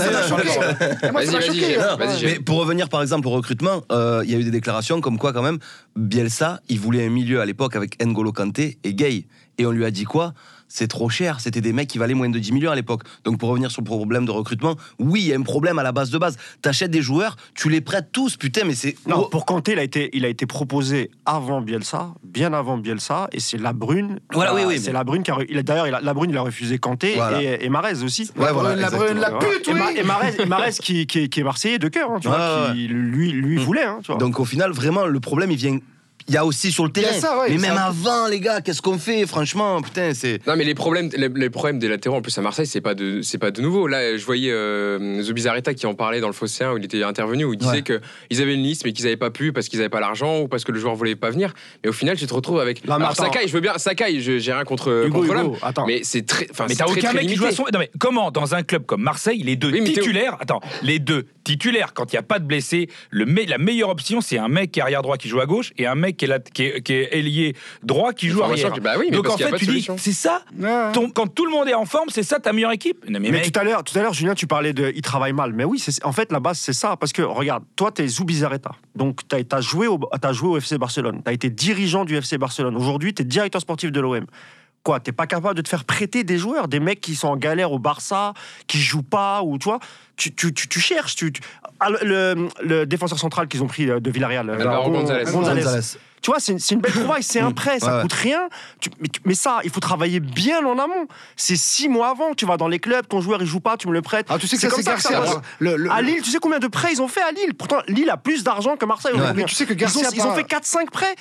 Mais pour revenir par exemple au recrutement, euh, il y a eu des déclarations comme quoi quand même Bielsa, il voulait un milieu à l'époque avec N'Golo Kanté et Gay. Et on lui a dit quoi? C'est trop cher. C'était des mecs qui valaient moins de 10 millions à l'époque. Donc pour revenir sur le problème de recrutement, oui, il y a un problème à la base de base. T'achètes des joueurs, tu les prêtes tous, putain, mais c'est. Non, pour Kanté, il a été, il a été proposé avant Bielsa, bien avant Bielsa, et c'est la Brune. Voilà, oui, oui, C'est mais- la Brune qui a, il a- d'ailleurs, il a- la Brune, il a refusé Kanté Voilà. et, et Marez aussi. Ouais, voilà, la brune, la pute, Et, oui. Et Marez, et Marez qui, qui est, qui est marseillais de cœur, hein, tu vois, ouais, qui lui, lui voulait. Hein, tu vois. Donc au final, vraiment, le problème, il vient. Il y a aussi sur le terrain. ça, ouais, mais ça- même avant, les gars, qu'est-ce qu'on fait Franchement, putain, c'est. Non mais les problèmes, les, les problèmes des latéraux en plus à Marseille c'est pas de c'est pas de nouveau. Là je voyais euh, Zubizarreta qui en parlait dans le Phocéen où il était intervenu où il disait Ouais. que ils avaient une liste mais qu'ils avaient pas pu parce qu'ils avaient pas l'argent ou parce que le joueur voulait pas venir. Mais au final tu te retrouves avec. Non, Alors. Sakai je veux bien Sakai je- j'ai rien contre Hugo, contre Hugo, l'homme. attends. Mais c'est très enfin Mais c'est t'as aucun très mec qui joue à son. Non, mais comment, dans un club comme Marseille, les deux Oui, titulaires, attends, les deux titulaires, quand il n'y a pas de blessés, le me- la meilleure option, c'est un mec qui est arrière droit qui joue à gauche et un mec qui est, là, qui est, qui est ailier droit qui joue arrière. bah oui, mais Donc en fait, tu dis, c'est ça Ouais. ton- Quand tout le monde est en forme, c'est ça ta meilleure équipe Non, mais, Mais mec, tout à l'heure, tout à l'heure, Julien, tu parlais de, il travaille mal. Mais oui, c'est, en fait, la base, c'est ça. Parce que regarde, toi, t'es Zubizarreta. Donc, t'as, as joué au, t'as joué au FC Barcelone. T'as été dirigeant du FC Barcelone. Aujourd'hui, t'es directeur sportif de l'OM. Quoi, t'es pas capable de te faire prêter des joueurs, des mecs qui sont en galère au Barça, qui jouent pas, ou tu vois, tu, tu, tu, tu cherches. Tu, tu- Ah, le, le- défenseur central qu'ils ont pris euh, de Villarreal, euh, Alvaro Gon- González. González. tu vois, c'est une, c'est une belle trouvaille, c'est un prêt, ça Ouais. coûte rien. Tu- mais, mais ça, il faut travailler bien en amont. C'est six mois avant, tu vas dans les clubs, ton joueur il joue pas, tu me le prêtes. Ah, tu sais que C'est ça, comme que ça. Le- le- À Lille, tu sais combien de prêts ils ont fait à Lille? Pourtant, Lille a plus d'argent que Marseille Ouais. Mais tu sais que Ils Garcia ont, ils ont fait 4-5 prêts.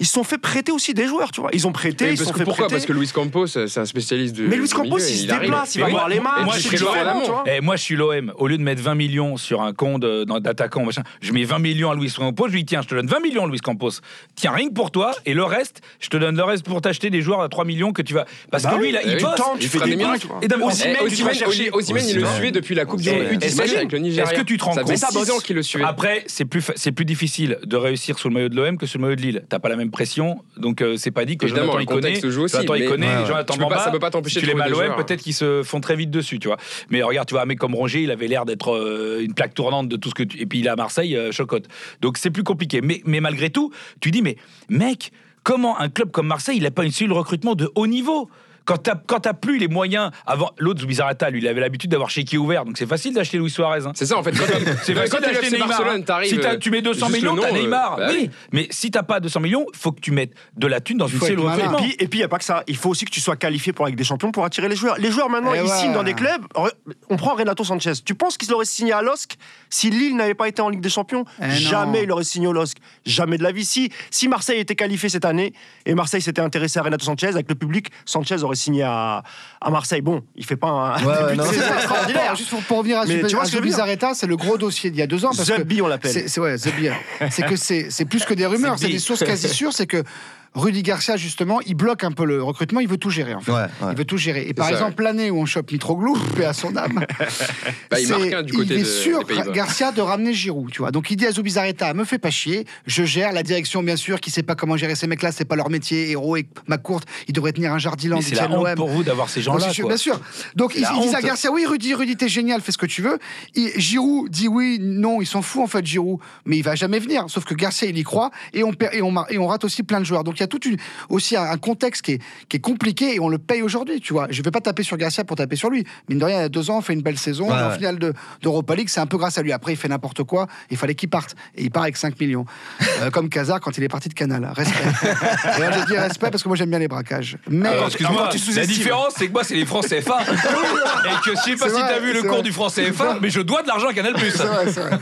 Ils se sont fait prêter aussi des joueurs, tu vois. Ils ont prêté, Mais ils se parce sont que fait pourquoi prêter. Parce que Luis Campos, c'est un spécialiste de. Mais Luis Campos, milieu, il se arrive. déplace, il va Mais voir les matchs, moi, il je fait vraiment, tu vois. Eh, moi, je suis l'OM. Au lieu de mettre 20 millions sur un compte d'attaquant, machin, je mets 20 millions à Luis Campos. Je lui dis, tiens, je te donne 20 millions, Luis Campos. Tiens, rien que pour toi. Et le reste, je te donne le reste pour t'acheter des joueurs à 3 millions que tu vas. Parce Bah que lui, oui, là, eh il bosse. il fais fera des miracles. Et Osimhen, Eh, Osimhen, il le suivait depuis la Coupe du Eh, Monde est-ce U17 que- avec le Nigeria. est-ce que tu te rends compte 6 ans qu'il le suivait. Après, c'est plus, fa- c'est plus difficile de réussir sous le maillot de l'OM que sous le maillot de Lille. T'as pas la même pression, donc euh, c'est pas dit que Évidemment, Jonathan aussi, Jonathan connaît, Ouais, ouais. Jonathan Tu peux pas- Bamba, ça peut pas t'empêcher si tu de les mets joueurs. peut-être qu'ils se font très vite dessus, tu vois. Mais regarde, tu vois, un mec comme Rongier, il avait l'air d'être euh, une plaque tournante de tout ce que tu... Et puis il est à Marseille, euh, chocotte. Donc c'est plus compliqué. Mais, mais malgré tout, tu dis, mais mec, comment un club comme Marseille, il n'a pas une cellule de recrutement de haut niveau? Quand t'as quand t'as plus les moyens avant l'autre Zubizarreta lui il avait l'habitude d'avoir chéquier ouvert donc c'est facile d'acheter Luis Suarez hein. C'est ça en fait. Quand t'as- C'est quand facile t'es d'acheter FC Neymar. Barcelone, hein. t'arrives. Si t'as- tu mets 200 juste le millions, t'as nom, euh, Neymar. bah oui. Mais si t'as pas 200 millions, faut que tu mettes de la thune dans une faut cellule être malin. recrutement. Et puis, et puis, il n'y a pas que ça. Il faut aussi que tu sois qualifié pour la Ligue des Champions pour attirer les joueurs. Les joueurs, maintenant, Eh ils ouais. signent dans des clubs. Re- On prend Renato Sanchez. Tu penses qu'il aurait signé à LOSC si Lille n'avait pas été en Ligue des Champions? Eh non. Jamais il aurait signé au LOSC. Jamais de la vie. Si, si Marseille était qualifié cette année et Marseille s'était intéressé à Renato Sanchez, avec le public, Sanchez aurait signé à, à Marseille. Bon, il fait pas un Ouais, de saison extraordinaire. Juste pour, pour revenir à, Mais Zub- tu vois à ce que je veux dire Zubizarreta, c'est le gros dossier d'il y a deux ans. Parce on l'appelle. c'est ouais. C'est que c'est plus que des *laughs* rumeurs, c'est des sources quasi sûres. C'est que Rudy Garcia, justement, il bloque un peu le recrutement, il veut tout gérer en fait. Ouais, ouais. Il veut tout gérer. Et par ça, exemple, l'année où on chope Mitroglou, *laughs* paix à son âme, Bah, il c'est- marque un du côté il est de- sûr. Garcia, de ramener Giroud, tu vois. Donc il dit à Zubizarreta, me fais pas chier, je gère la direction, bien sûr, qui sait pas comment gérer ces mecs-là, c'est pas leur métier. Héros et McCourt, ils devraient tenir un jardiland c'est la honte pour vous d'avoir ces Bien gens-là. bien sûr. Donc ils disent à. Garcia, oui Rudy, Rudy t'es génial, fais ce que tu veux. Et Giroud dit oui, non, ils s'en fout en fait Giroud, mais il va jamais venir. Sauf que Garcia il y croit et on perd, et on, mar- et on rate aussi plein de joueurs. Donc il y a tout une, aussi un, un contexte qui est, qui est compliqué et on le paye aujourd'hui. Tu vois, je vais pas taper sur Garcia pour taper sur lui. Mine de rien, il y a deux ans, on fait une belle saison, Ouais, en ouais. finale de- d'Europa League, c'est un peu grâce à lui. Après il fait n'importe quoi, il fallait qu'il parte et il part avec 5 millions, *laughs* Euh, comme Kazar quand il est parti de Canal. Respect. *laughs* et là, je dis respect parce que moi j'aime bien les braquages. Mais Alors, excuse-moi, encore, tu la différence, c'est que moi, c'est les francs CFA. *laughs* et que je sais pas si t'as vu le cours du franc CFA, mais je dois de l'argent à Canal+. c'est vrai, c'est vrai.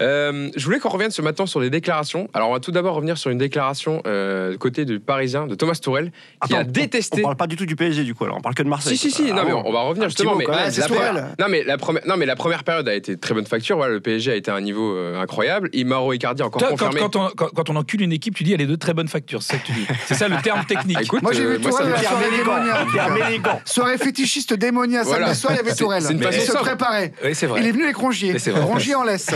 Euh, je voulais qu'on revienne ce matin sur des déclarations. Alors, on va tout d'abord revenir sur une déclaration euh, côté du Parisien de Thomas Tourel qui Attends, a détesté. On parle pas du tout du PSG, du coup, alors on parle que de Marseille. Si, si, si, Ah non, mais bon. on va revenir Un justement. Mais mot, quand même, la première- non, mais la première, non, mais la première période a été très bonne facture. Voilà, le PSG a été à un niveau euh, incroyable. Imaro Icardi a encore Toi, quand, confirmé. quand on, quand, quand on encule une équipe, tu dis elle est de très bonne facture, c'est ça que tu dis. C'est ça le *laughs* terme technique. Ah, écoute, Moi, j'ai euh, vu moi, ça Tourelle me- à la soirée Ménégan. Démonia. Pierre Ménégan. Soirée fétichiste Démonia, Voilà. samedi soir, il y avait C'est- Tourelle. c'est une il se préparait. Oui, c'est vrai. Il est venu avec Rongier. Mais c'est vrai. Rongier en laisse. Et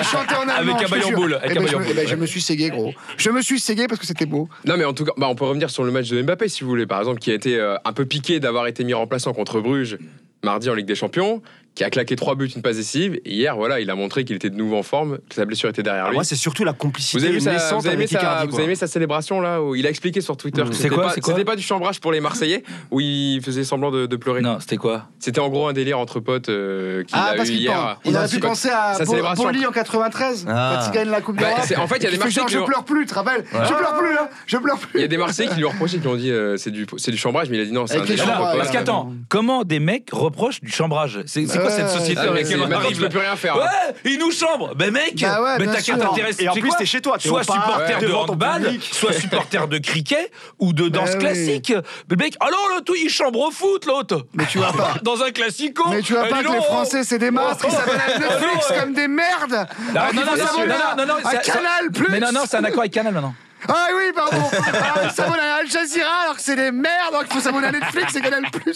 il chantait en allemand. Avec un je te maillot jure. boule, Eh un ben, je me- boule. eh ben, Je me suis ségué, gros. Je me suis ségué parce que c'était beau. Non, mais en tout cas, bah, on peut revenir sur le match de Mbappé si vous voulez, par exemple, qui a été euh, un peu piqué d'avoir été mis remplaçant contre Bruges mardi en Ligue des Champions, qui a claqué trois buts, une passe décisive. Et hier, voilà, il a montré qu'il était de nouveau en forme, que sa blessure était derrière Alors lui. Moi, c'est surtout la Vous complicité avez, vu sa, naissante vous, avez avec sa, Icardi. vous avez aimé sa célébration là où il a expliqué sur Twitter Mm. que c'était quoi, pas, c'était pas du chambrage pour les Marseillais où il faisait semblant de, de pleurer. Non, c'était quoi C'était en gros un délire entre potes euh, qu'il Ah, a parce eu qu'il hier. pense. On Il a aurait su pu penser à sa. Boli en 93, Ah. quand il gagne la Coupe Bah, d'Europe. en fait, il y a des Marseillais qui je pleure plus, tu te rappelles Je pleure plus, hein Je pleure plus. Il y a des Marseillais qui lui ont reproché, qui ont dit euh, c'est du, c'est du chambrage, mais il a dit non, c'est un Parce qu'attends, comment des mecs reprochent du chambrage? C'est quoi cette société Ah, dans mais laquelle on arrive tu peux plus rien faire. Ouais, ils nous chambrent. Ben mec, Bah ouais, ben bien t'as qu'à sûr. t'intéresser. Et en tu sais plus, quoi t'es chez toi, t'es Soit au parc, supporter de devant ton handball, public. soit *laughs* supporter de cricket ou de danse Bah oui. classique. Mais mec, alors l'autre, il chambre au foot, l'autre. Mais tu vois pas. *laughs* Dans un classico. Mais tu vois Eh, pas dis que les. Français, c'est des mastres, ils s'appellent à Netflix Oh, comme des merdes Non, Ah, non, non, non, s'abonner non, non, non, à ça- Canal Plus Mais non, non, c'est un accord avec Canal maintenant. Ah oui, pardon ah, Ils s'abonnent à Al Jazeera alors que c'est des merdes, donc il faut s'abonner à Netflix et Canal Plus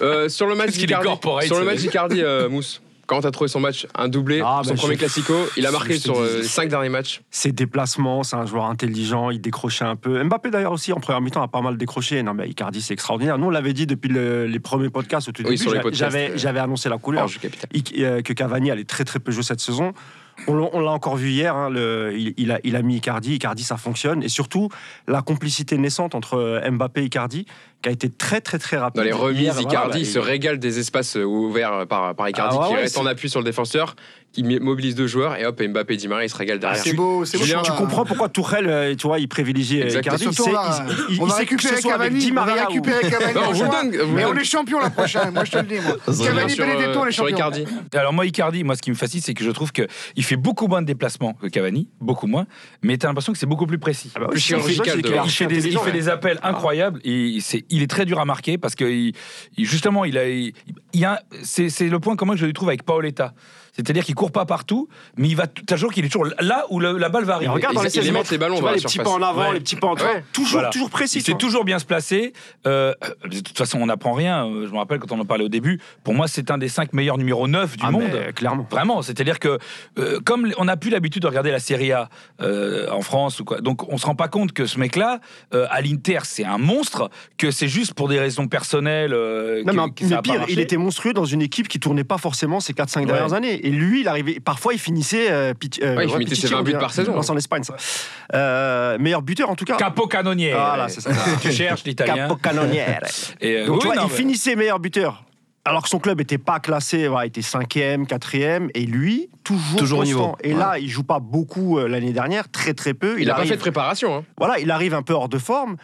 Euh, sur le match Parce qu'il est d'Icardi, corporate, sur le match d'Icardi, euh, Mousse, quand t'as trouvé son match, un doublé, Ah, son bah, premier je- classico, il a marqué je te sur euh, dis. les cinq derniers matchs. Ses déplacements, c'est un joueur intelligent, il décrochait un peu. Mbappé d'ailleurs aussi, en première mi-temps, a pas mal décroché. Non, mais Icardi, c'est extraordinaire. Nous, on l'avait dit depuis le- les premiers podcasts au tout Oui, début. sur les j'a- podcasts, J'avais euh, j'avais annoncé la couleur. I- euh, que Cavani allait très très peu jouer cette saison. On l'a encore vu hier, hein, le- il, il a, il a mis Icardi, Icardi ça fonctionne, et surtout la complicité naissante entre euh, Mbappé et Icardi, qui a été très très très rapide. Dans les remises, Hier, voilà, Icardi se régale des espaces euh, ouverts par, par Icardi Ah qui ouais, reste en appui sur le défenseur, il mobilise deux joueurs et hop, Mbappé et Di Maria, ils se régale ah, derrière. c'est beau, c'est beau. Tu comprends pourquoi Tourelle, euh, tu vois, il privilégie euh, Icardi. Il, il, on va récupérer Cavani, on va récupérer Cavani. donne, mais on est champion la prochaine, moi je te le dis. Cavani, Benedetto, on est euh, champion. Icardi. Alors moi, Icardi, moi ce qui me fascine, c'est que je trouve qu'il fait beaucoup moins de déplacements que Cavani, beaucoup moins, mais t'as l'impression que c'est beaucoup plus précis. Ah bah plus chirurgical. Il fait des appels ah. incroyables, il est très dur à marquer parce que justement, il a... C'est le point commun que je lui trouve avec Paoletta. C'est-à-dire qu'il court pas partout, mais il va t'as toujours qu'il est toujours là où la balle va arriver. regarde dans les 16 les ballons, tu vois, les petits pas en avant, les petits pas en Ouais. toujours, toujours précis. C'est toujours bien se placer. Euh, de toute façon, on n'apprend rien. Euh, je me rappelle quand on en parlait au début. Pour moi, c'est un des cinq meilleurs numéro 9 du ah, monde. clairement. Vraiment. C'est-à-dire que, euh, comme on a plus l'habitude de regarder la Serie A en France ou quoi, donc on se rend pas compte que ce mec-là, à l'Inter, c'est un monstre, que c'est juste pour des raisons personnelles. euh, Non, mais, pire, il était monstrueux dans une équipe qui tournait pas forcément ces 4-5 dernières années. Et lui, il arrivait. Parfois, il finissait. Euh, euh, il ouais, finissait 20 buts par saison. en Espagne, ça. Euh, meilleur buteur, en tout cas. Capo canonnier. Voilà, c'est ça. Ah, tu cherches l'italien. Capo canonnier. *laughs* Il finissait meilleur buteur. Alors que son club n'était pas classé, voilà, était cinquième, quatrième, et lui toujours, toujours niveau. Et là, il joue pas beaucoup l'année dernière, très très peu. Il n'a pas fait de préparation. Hein. Voilà, il arrive un peu hors de forme.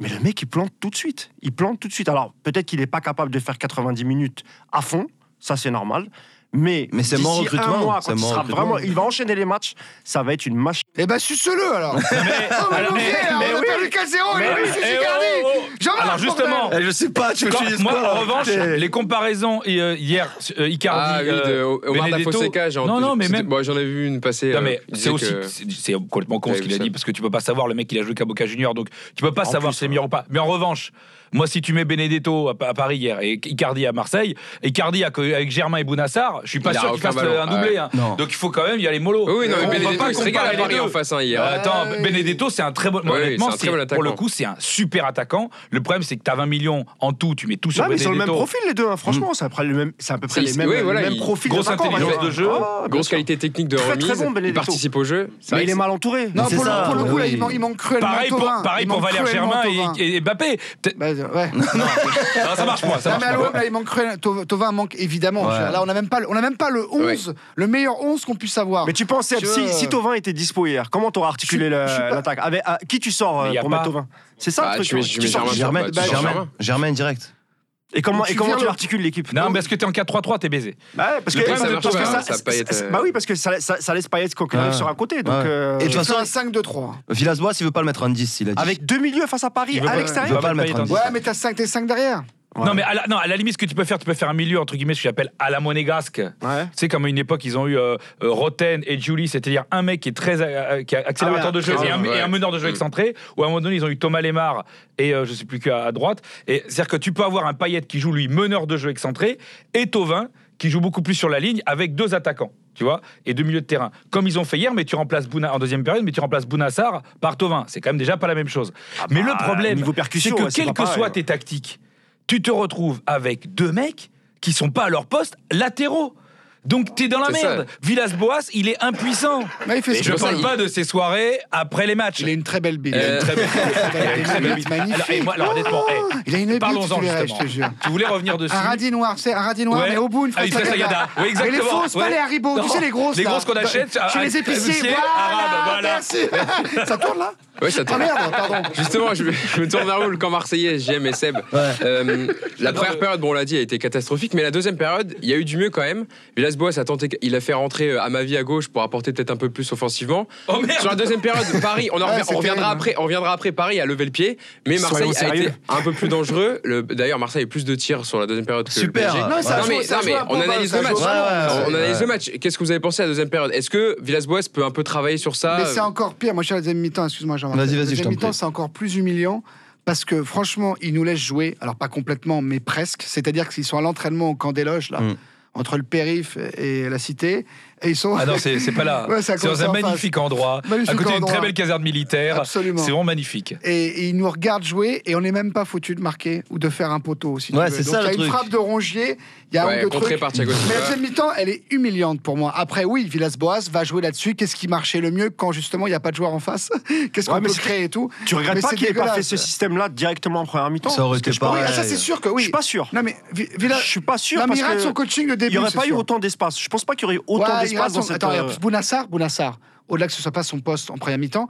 Mais le mec, il plante tout de suite. Il plante tout de suite. Alors, peut-être qu'il n'est pas capable de faire 90 minutes à fond, ça c'est normal. Mais, mais c'est mort un mois, quand il, il va enchaîner les matchs, ça va être une machine. Eh ben, suce-le alors Mais, *laughs* oh, mais, mais, mais, mais, on oui. a perdu 4-0, mais, oui. Eh oh, oh, oh. Alors justement, eh, je sais pas, tu Moi, en revanche, les comparaisons euh, hier, euh, Icardi, ah euh, Omar Da Fonseca, Non, non, mais même. Moi, j'en ai vu une passer. Non, mais c'est aussi. C'est complètement con ce qu'il a dit, parce que tu peux pas savoir, le mec, il a joué qu'à Boca Junior, donc tu peux pas savoir si c'est meilleur ou pas. Mais en revanche, moi, si tu mets Benedetto à, Paris hier et Icardi à Marseille, Icardi avec Germain et Bounassar, je suis pas sûr qu'il fasse un doublé. Hein. Donc il faut quand même y aller mollo. Oui, non, mais Benedetto, pas il se régale à Paris en face hein, hier. Attends, ah Benedetto, c'est un très bon. Oui, honnêtement, très bon pour le coup, c'est un super attaquant. Le problème, c'est que tu as 20 millions en tout, tu mets tout sur non, Benedetto. Ils sur le même profil, les deux, hein. franchement, mm. c'est à peu près les mêmes, même profils. Grosse intelligence hein. de jeu, ah, grosse qualité technique de remise. Il participe au jeu. Mais il est mal entouré. Non, pour le coup, il manque cruellement. Pareil pour Valère Germain et Mbappé. Ouais. non, ça marche pas. Ça non, mais à il manque Tovin manque évidemment. Là, on n'a même, pas, même pas le 11, le meilleur 11 qu'on puisse avoir. Mais tu pensais si, si Tovin était dispo hier, comment t'aurais articulé l'attaque Avec Qui tu sors euh, pour mettre Tovin C'est ça le bah, truc. Tu, tu, bah, tu Germain, Germain, Germain direct. Et comment, et comment tu articules l'équipe Non, mais parce que t'es en 4-3-3, t'es baisé. Bah, ouais, parce que, que, parce que ça, ça, euh, bah oui, parce que ça, ça laisse Payet quand ah. sur un côté. Donc, ouais. euh, et de toute façon, un 5-2-3. Villas-Boas, il veut pas le mettre en 10, il a dit. Avec deux milieux face à Paris, à l'extérieur. Il veut pas, veut pas, pas le mettre en 10. Ouais, mais t'as 5, 5 derrière. Non, mais à la, non, à la limite, ce que tu peux faire, tu peux faire un milieu, entre guillemets, ce que j'appelle à la monégasque. Ouais. Tu sais, comme à une époque, ils ont eu euh, euh, Roten et Julie, c'est-à-dire un mec qui est très euh, qui accélérateur de jeu et un, et un, meneur de jeu excentré. Ou à un moment donné, ils ont eu Thomas Lemar et euh, je sais plus qu'à à droite. Et c'est-à-dire que tu peux avoir un Payet qui joue, lui, meneur de jeu excentré, et Tovin qui joue beaucoup plus sur la ligne avec deux attaquants tu vois, et deux milieux de terrain. Comme ils ont fait hier, mais tu remplaces Bouna en deuxième période, mais tu remplaces Bounassar par Tovin. C'est quand même déjà pas la même chose. Mais le problème, c'est que quelles que soient tes tactiques, tu te retrouves avec deux mecs qui sont pas à leur poste latéraux. Donc t'es dans la merde. Villas-Boas, il est impuissant. Là, il fait je parle pas de ses soirées après les matchs. Il a une très belle bite. Euh, alors, honnêtement, il a une Parlons-en justement. Tu voulais revenir dessus. Un radis noir, c'est un radis noir, mais au bout une ah fausse Sagada. Oui, exactement. Mais les fausses, pas les Haribo. Tu sais les grosses. Les grosses qu'on bah, achète chez les euh, épiciers. Voilà. *laughs* Ça tourne là. Oui, ça ah, tourne. Ah merde, pardon. Justement, je, me tourne vers vous, le camp marseillais, SGM et Seb. Euh, la première période, bon, on l'a dit, a été catastrophique, mais la deuxième période, il y a eu du mieux quand même. villas Villas-Boas a tenté, il a fait rentrer euh, Amavi à gauche pour apporter peut-être un peu plus offensivement. Oh, sur la deuxième période, *laughs* Paris, on, reviendra, après, on reviendra après. Paris a levé le pied, mais Marseille a été un peu plus dangereux. D'ailleurs, Marseille a eu plus de tirs sur la deuxième période que Super. Le PSG. Non, non, mais, on analyse le match. on analyse le match. Qu'est-ce que vous avez pensé à la deuxième période? Est-ce que Villas-Boas peut un peu travailler sur ça? Mais c'est encore pire. Moi, je suis à la deuxième mi-temps. Excuse-moi, Jean. Vas-y, vas-y. La deuxième mi-temps, c'est encore plus humiliant parce que franchement, ils nous laissent jouer, alors pas complètement, mais presque. C'est-à-dire qu'ils sont à l'entraînement au camp des loges, là. Mm entre le périph' et la cité, et ils sont. Ah non, c'est pas là. *laughs* C'est dans un magnifique endroit, à côté d'une très belle caserne militaire. Absolument. C'est vraiment magnifique. Et, ils nous regardent jouer et on n'est même pas foutu de marquer ou de faire un poteau. Si ouais, c'est ça Il y a une frappe de Rongier, il y a ouais, un de truc. Mais la deuxième mi-temps, elle est humiliante pour moi. Après, oui, Villas-Boas va jouer là-dessus. Qu'est-ce qui marchait le mieux quand justement il n'y a pas de joueur en face? *laughs* Qu'est-ce qu'on peut créer et tout? Tu regrettes pas qu'il ait pas fait ce système-là directement en première mi-temps Ça aurait été pas. Ah, ça, c'est sûr que oui. Je suis pas sûr. Non, mais Villas. Je suis pas sûr. Il son coaching le début. Il n'y aurait pas eu autant d'espace. Je pense pas qu'il y aurait autant d'espace Attends, euh, regarde, Bounassar, Bounassar, au-delà que ce soit pas son poste en première mi-temps,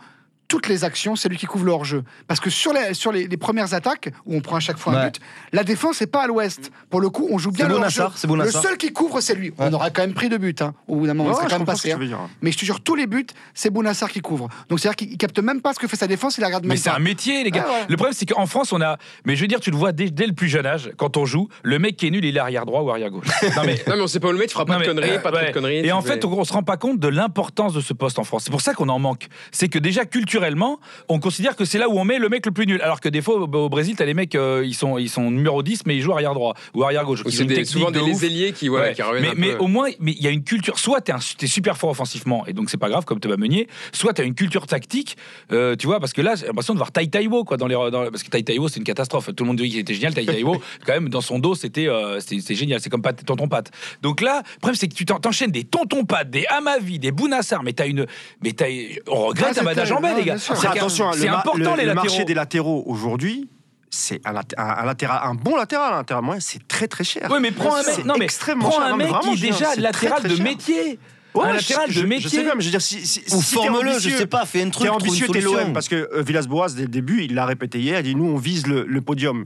toutes les actions, c'est lui qui couvre le hors-jeu. Parce que sur les, sur les, les premières attaques, où on prend à chaque fois un Ouais. but, la défense n'est pas à l'ouest. Pour le coup, on joue bien le hors-jeu. seul qui couvre, c'est lui. On aura quand même pris deux buts. Hein. Au bout d'un moment, Ouais, on serait quand même passé. hein. Mais je te jure, tous les buts, c'est Bounassar qui couvre. Donc c'est-à-dire qu'il il capte même pas ce que fait sa défense, il la regarde même Mais c'est un métier, les gars. Ah ouais. Le problème, c'est qu'en France, on a. Mais je veux dire, tu le vois dès, dès le plus jeune âge, quand on joue, le mec qui est nul, il est arrière droit ou arrière gauche. *laughs* Non, mais. Non, mais on sait pas où le mettre, tu feras pas Non, de conneries, euh, pas de conneries. Et en fait, on, se rend pas compte de l'importance de ce poste en France. C'est pour ça qu'on en manque. C'est que déjà culturellement, on considère que c'est là où on met le mec le plus nul. Alors que des fois, au, Brésil, t'as les mecs, euh, ils sont ils sont numéro 10, mais ils jouent arrière droit ou arrière gauche. C'est des- souvent de des ouf. ailiers qui, voilà, Ouais. qui reviennent mais, un mais peu. au moins, mais il y a une culture. Soit t'es t'es super fort offensivement et donc c'est pas grave comme Thomas Meunier. Soit t'as une culture tactique, euh, tu vois, parce que là j'ai l'impression de voir Tai Taiwo quoi dans les dans- parce que Tai Taiwo c'est une catastrophe. Tout le monde dit qu'il était génial. Tai Taiwo *laughs* quand même dans son dos c'était euh, c'était génial. C'est comme pas tonton Pat. Donc là, le problème c'est que tu t'en- t'enchaînes des tonton Pat, des Amavi, des Bounassar, mais t'as une mais t'as on regrette c'est Amada terrible. Les gars. C'est attention, hein, c'est le, ma- important le- les le marché des latéraux aujourd'hui, c'est un, un, un latéral, un bon latéral, un latéral moyen, c'est très très cher. Oui, mais prends un mec, non, mais extrêmement prends cher. un Non, mais mec vraiment, qui est déjà latéral très, de très métier. Ouais, un latéral je, de métier. Je sais bien, mais je veux dire, si, si, Ou si forme-le, je sais pas, fais un truc, T'es ambitieux, t'es l'OM, parce que euh, Villas-Boas, dès le début, il l'a répété hier, il dit nous, on vise le, le podium.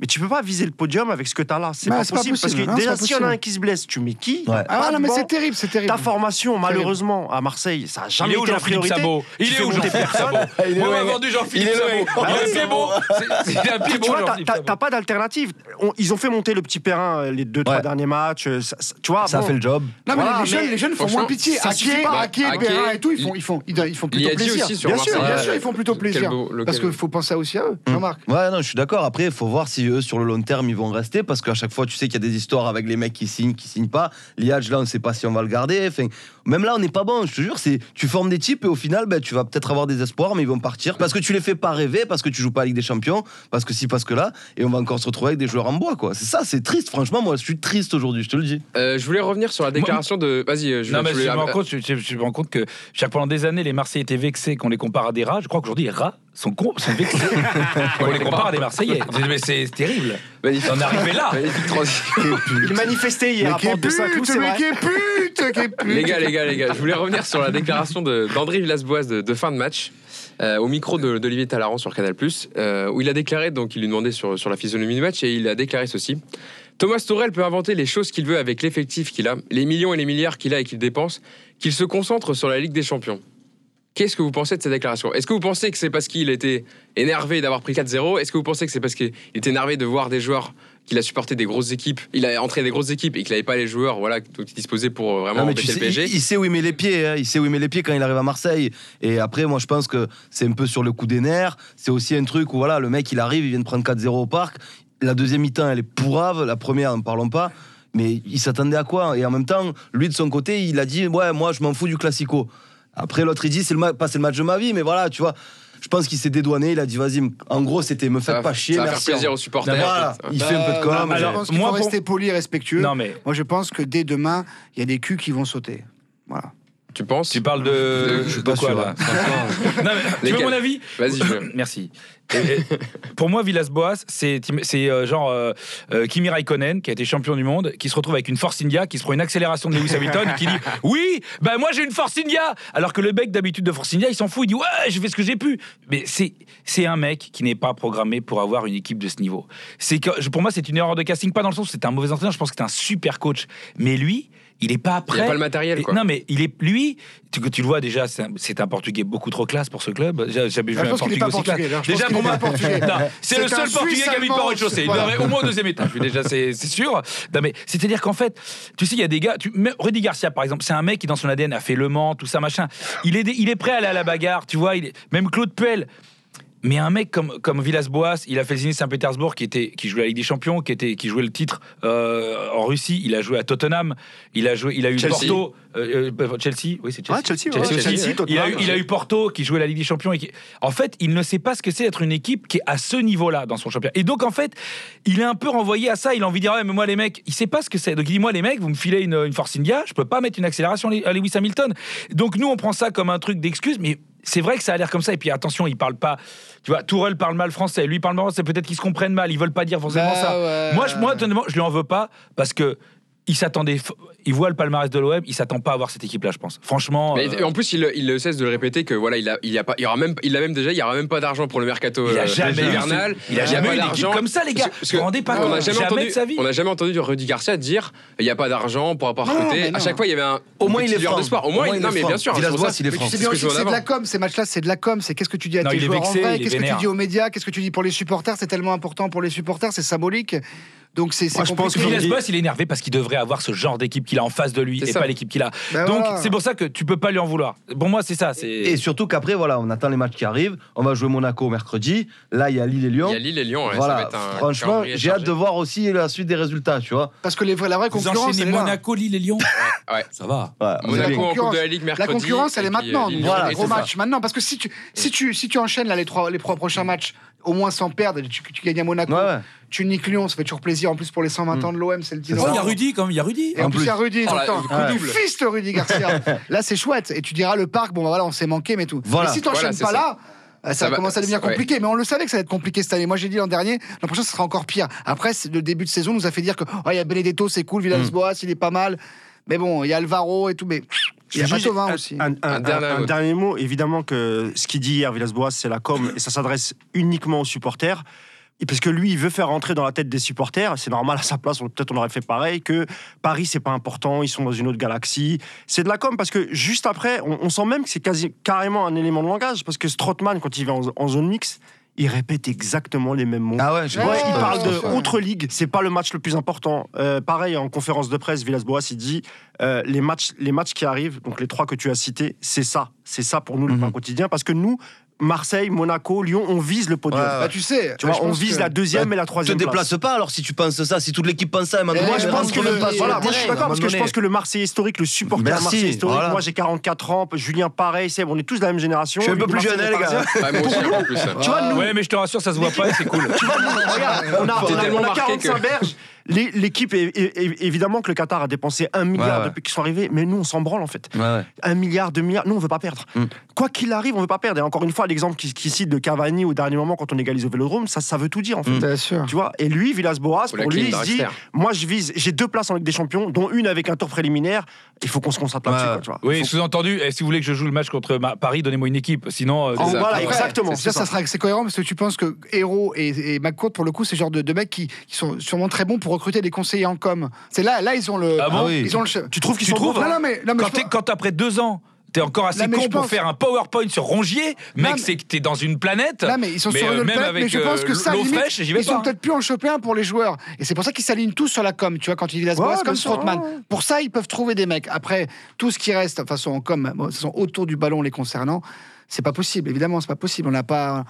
Mais tu peux pas viser le podium avec ce que t'as là. C'est Bah, pas, possible, Parce que Non, déjà, s'il y en a un qui se blesse, tu mets qui? Ouais. Ah non, mais c'est terrible, c'est terrible. Ta formation, malheureusement, à Marseille, ça a Il jamais est où été la Jean-Philippe priorité. Sabot Il Tu est où Jean-Philippe. Sabot Il est On m'a loin. vendu Il Jean-Philippe est. Sabot. Il un pied Tu bon, vois, t'as- pas d'alternative. Ils ont fait monter le petit Perrin euh, les deux, trois derniers matchs. euh, Tu vois, Ça fait le job. Non, mais les, jeunes, mais les jeunes font moins pitié. Ake, Perrin et tout, ils font, ils font, ils, ils font plutôt plaisir. bien sûr, bien sûr, ils font plutôt plaisir. beau- Parce qu'il faut penser aussi à eux, Jean-Marc. Ouais, non, je suis d'accord. Après, il faut voir si eux, sur le long terme, ils vont rester. Parce qu'à chaque fois, tu sais qu'il y a des histoires avec les mecs qui signent, qui signent pas. Liadj, là, on ne sait pas si on va le garder. Enfin, même là, on n'est pas bon. Je te jure, c'est tu formes des types et au final, ben, tu vas peut-être avoir des espoirs, mais ils vont partir. Parce que tu les fais pas rêver, parce que tu joues pas à Ligue des Champions, parce que si, parce que là. Et on va encore se retrouver avec des joueurs en bois, quoi. C'est ça, c'est triste. Franchement, moi, je suis triste aujourd'hui, je te le dis. Euh, je voulais revenir sur la déclaration de. Vas-y, euh, je Non, mais je me rends compte, je, je- je me rends compte que chaque- pendant des années, les Marseillais étaient vexés qu'on les compare à des rats. Je crois qu'aujourd'hui, les rats sont, con- sont vexés *laughs* qu'on les compare à des Marseillais. Mais c'est terrible. Magnifique. On est arrivé là. *laughs* Il manifestait hier à Porte de Saint-Cloud, c'est mais vrai. qui est pute, qui est pute. Les gars, les gars, les gars, je voulais revenir sur la déclaration de- d'André Villas-Boas de, de fin de match. euh, au micro de- d'Olivier Talaran sur Canal+, euh, où il a déclaré, donc il lui demandait sur, sur la physionomie du match, et il a déclaré ceci. Thomas Tourel peut inventer les choses qu'il veut avec l'effectif qu'il a, les millions et les milliards qu'il a et qu'il dépense, qu'il se concentre sur la Ligue des Champions. Qu'est-ce que vous pensez de cette déclaration? Est-ce que vous pensez que c'est parce qu'il était énervé d'avoir pris 4-0 Est-ce que vous pensez que c'est parce qu'il était énervé de voir des joueurs qu'il a supporté des grosses équipes, il a entré des grosses équipes et qu'il n'avait pas les joueurs voilà, disposait pour euh, vraiment Non, tu sais, le PSG il, il sait où il met les pieds. hein. Il sait où il met les pieds quand il arrive à Marseille. Et après, moi, je pense que c'est un peu sur le coup des nerfs. C'est aussi un truc où voilà, le mec, il arrive, il vient de prendre 4-0 au parc. La deuxième mi-temps, elle est pourrave. La première, n'en parlons pas. Mais il s'attendait à quoi? Et en même temps, lui, de son côté, il a dit Ouais, moi, je m'en fous du classico. Après, l'autre, il dit C'est le pas c'est le match de ma vie, mais voilà, tu vois. Je pense qu'il s'est dédouané. Il a dit Vas-y, en gros, c'était me faites pas chier. ça va merci. faire plaisir aux supporters. Voilà, fait. il fait un peu de com. Mais- alors, je pense moi, faut pour- rester poli et respectueux. Non, mais Moi, je pense que dès demain, il y a des culs qui vont sauter. Voilà. Tu penses? Tu parles de. Je suis de pas quoi sûr, là? hein. Non, mais, tu veux mon avis? Vas-y, je- *clears throat* Merci. Et- et pour moi, Villas-Boas, c'est c'est, euh, genre euh, euh, Kimi Raikkonen, qui a été champion du monde, qui se retrouve avec une Force India, qui se prend une accélération de Lewis Hamilton, et qui dit Oui, ben moi j'ai une Force India Alors que le mec d'habitude de Force India, il s'en fout, il dit Ouais, je fais ce que j'ai pu. Mais c'est c'est un mec qui n'est pas programmé pour avoir une équipe de ce niveau. C'est que Pour moi, c'est une erreur de casting, pas dans le sens où c'est un mauvais entraîneur, je pense que c'est un super coach. Mais lui, il est pas Il prêt. a pas le matériel, quoi. non, mais il est lui. Tu, tu le vois déjà, c'est un, c'est un Portugais beaucoup trop classe pour ce club. Vu Ah, je un pense qu'il est Portugais pas aussi portugais, classe. Déjà pour moi, *laughs* c'est le seul Portugais qui habite pas au rez-de-chaussée. Il devrait au moins au deuxième étage. Déjà, c'est c'est sûr. Non, mais c'est-à-dire qu'en fait, tu sais, il y a des gars. Tu, Rudy Garcia, par exemple, c'est un mec qui dans son ADN a fait Le Mans, tout ça, machin. Il est, il est prêt à aller à la bagarre. Tu vois, il est, même Claude Puel. Mais un mec comme, comme Villas-Boas, il a fait le Zénith Saint-Pétersbourg, qui, était, qui jouait la Ligue des Champions, qui, était, qui jouait le titre euh, en Russie. Il a joué à Tottenham. Il a, joué, il a eu Chelsea. Porto. euh, euh, Chelsea, oui, c'est Chelsea. Ouais, Chelsea, ouais, Chelsea, Chelsea, il, a eu, il a eu Porto qui jouait la Ligue des Champions. Et qui... En fait, il ne sait pas ce que c'est d'être une équipe qui est à ce niveau-là dans son championnat. Et donc, en fait, il est un peu renvoyé à ça. Il a envie de dire Ouais, mais moi, les mecs, il sait pas ce que c'est. Donc, il dit Moi, les mecs, vous me filez une, une Force India, je peux pas mettre une accélération à Lewis Hamilton. Donc, nous, on prend ça comme un truc d'excuse, mais. C'est vrai que ça a l'air comme ça. Et puis attention, il parle pas. Tu vois, Tourelle parle mal français. Lui parle mal français. Peut-être qu'ils se comprennent mal. Ils veulent pas dire forcément Bah ça. ouais. Moi, je, moi, honnêtement, je lui en veux pas parce que il s'attendait, il voit le palmarès de l'OM, il s'attend pas à voir cette équipe-là, je pense. Franchement, Mais euh, en plus, il, il ne cesse de le répéter que voilà, il a, il y a pas, il y aura même, il a même déjà, il y aura même pas d'argent pour le mercato il a euh, jamais, eu hivernal. ce- il a jamais pas eu une équipe d'argent. comme ça, les gars. Parce Vous vous rendez pas on compte n'a jamais, Jamais entendu, de sa vie. on n'a jamais entendu Rudy Garcia dire il n'y a pas d'argent pour recruter. mais À chaque fois, il y avait un Au moins, il est d'espoir. Au moins, il- il non, mais bien sûr. c'est il que que de la com, ces matchs-là, c'est de la com. C'est qu'est-ce que tu dis à tes il joueurs en vrai, il est qu'est-ce que tu dis aux médias, qu'est-ce que tu dis pour les supporters, c'est tellement important pour les supporters, c'est symbolique. Donc c'est c'est Moi, je pense compliqué. que Villas Boas, il est énervé parce qu'il devrait avoir ce genre d'équipe qu'il a en face de lui C'est et ça. pas l'équipe qu'il a. Ben Donc voilà. c'est pour ça que tu peux pas lui en vouloir. Pour moi, c'est ça. C'est Et surtout qu'après, voilà, on attend les matchs qui arrivent. On va jouer Monaco mercredi. Là, il y a Lille et Lyon. Il y a Lille et Lyon. ouais, ça voilà, va être un franchement, j'ai hâte de voir aussi la suite des résultats, tu vois. Parce que les vrais- la vraie Vous concurrence, enchaînez elle est là. Monaco, Lille et Lyon. Ouais. Ça va. Ouais, Monaco en Coupe concurrence. de la Ligue La mercredi. concurrence, elle est maintenant. euh, Voilà, gros c'est matchs maintenant. Parce que si tu, si tu, si tu enchaînes là, les, trois, les trois prochains matchs, au moins sans perdre, tu, tu gagnes à Monaco, Ouais, ouais. tu niques Lyon, ça fait toujours plaisir. En plus, pour les 120 ans de l'OM, c'est le 10 Oh, il y a. Rudy quand même, il y a Rudy. Et en, En plus, il y a Rudy. Oh tout le temps. coup Le double. fils de Rudy Garcia. *laughs* là, c'est chouette. Et tu diras le parc, bon, bah voilà, on s'est manqué, mais tout. Voilà. Mais si tu Voilà, pas ça. là, euh, ça, Ça va va- commencer à devenir ouais. compliqué. Mais on le savait que ça allait être compliqué cette année. Moi, j'ai dit l'an dernier, l'an prochain, ce sera encore pire. Après, le début de saison nous a fait dire que oh, il y a Benedetto, c'est cool, Villas-Boas, il est pas mal. Mais bon, il y a Alvaro et tout. Mais il y a juste un- aussi. Un, un- Un un- dernier un mot. dernier mot. Évidemment que ce qu'il dit hier, Villas-Boas, c'est la com et ça s'adresse uniquement aux supporters. Et parce que lui, il veut faire rentrer dans la tête des supporters. C'est normal à sa place. on- Peut-être on aurait fait pareil. Que Paris, c'est pas important. Ils sont dans une autre galaxie. C'est de la com parce que juste après, on, on sent même que c'est quasi carrément un élément de langage. Parce que Strootman, quand il va en, en zone mix, il répète exactement les mêmes mots. Ah ouais, je Ouais, il parle de autre ligue, c'est pas le match le plus important. Euh, pareil, en conférence de presse, Villas-Boas, il dit euh, les, matchs, les matchs qui arrivent, donc les trois que tu as cités, c'est ça. C'est ça pour nous le Mhm. pain quotidien. Parce que nous, Marseille, Monaco, Lyon, on vise le podium. Ouais, Bah, tu sais, Tu vois, on vise que- la deuxième Bah, et la Te troisième place. déplace pas alors si tu penses ça, si toute l'équipe pense ça, Moi, je pense que le, ouais, voilà, ouais, moi, je suis ouais, d'accord à un parce que je moment pense que le Marseillais historique, le supporter Merci, Marseillais historique, voilà. moi j'ai 44 ans, Julien pareil, c'est on est tous de la même génération. Je suis un peu plus jeune, les gars. Tu vois, nous, Ouais, mais je te rassure, ça se voit pas et c'est cool. *laughs* A, T'es on a- tellement on a marqué 45 que- berges. L'équipe, évidemment que le Qatar a dépensé un milliard Ouais, ouais. depuis qu'ils sont arrivés, mais nous, on s'en branle en fait. Ouais, ouais. Un milliard, deux milliards, nous, on veut pas perdre. Mm. Quoi qu'il arrive, on veut pas perdre. Et encore une fois, l'exemple qui, qui cite de Cavani au dernier moment quand on égalise au vélodrome, ça, ça veut tout dire en fait. Mm. Bien sûr. Tu vois, et lui, Villas-Boas, Ou la pour lui, il se dit. Moi, je vise, j'ai deux places en Ligue des Champions, dont une avec un tour préliminaire. Il faut qu'on se concentre là-dessus. Oui, Faut- sous-entendu, et si vous voulez que je joue le match contre Ma- Paris, donnez-moi une équipe. Sinon, euh, voilà, Après, exactement. Ça, ça sera c'est cohérent parce que tu penses que Hero et, et McCourt, pour le coup, c'est le genre de, de mecs qui, qui sont sûrement très bons pour recruter des conseillers en com. C'est là, là, ils ont le. Ah bon oui. Ils ont le. Tu trouves qu'ils sont trouves Non, hein non, mais, non, mais quand, je après deux ans, t'es encore assez mais con pour pense- faire un PowerPoint sur Rongier, mec, mais- c'est que t'es dans une planète. Là, mais ils sont Mais, sur euh, une même planète, avec, mais je pense que euh, ça, l'eau limite, fraîche, j'y vais ils pas, sont hein. peut-être plus en choper un pour les joueurs. Et c'est pour ça qu'ils s'alignent tous sur la com, tu vois, quand ils disent Ouais, comme Strootman. ouais. Pour ça, ils peuvent trouver des mecs. Après, tout ce qui reste, de toute façon, en com, bon, toute façon, autour du ballon les concernant, c'est pas possible. Évidemment, c'est pas possible. On n'a pas.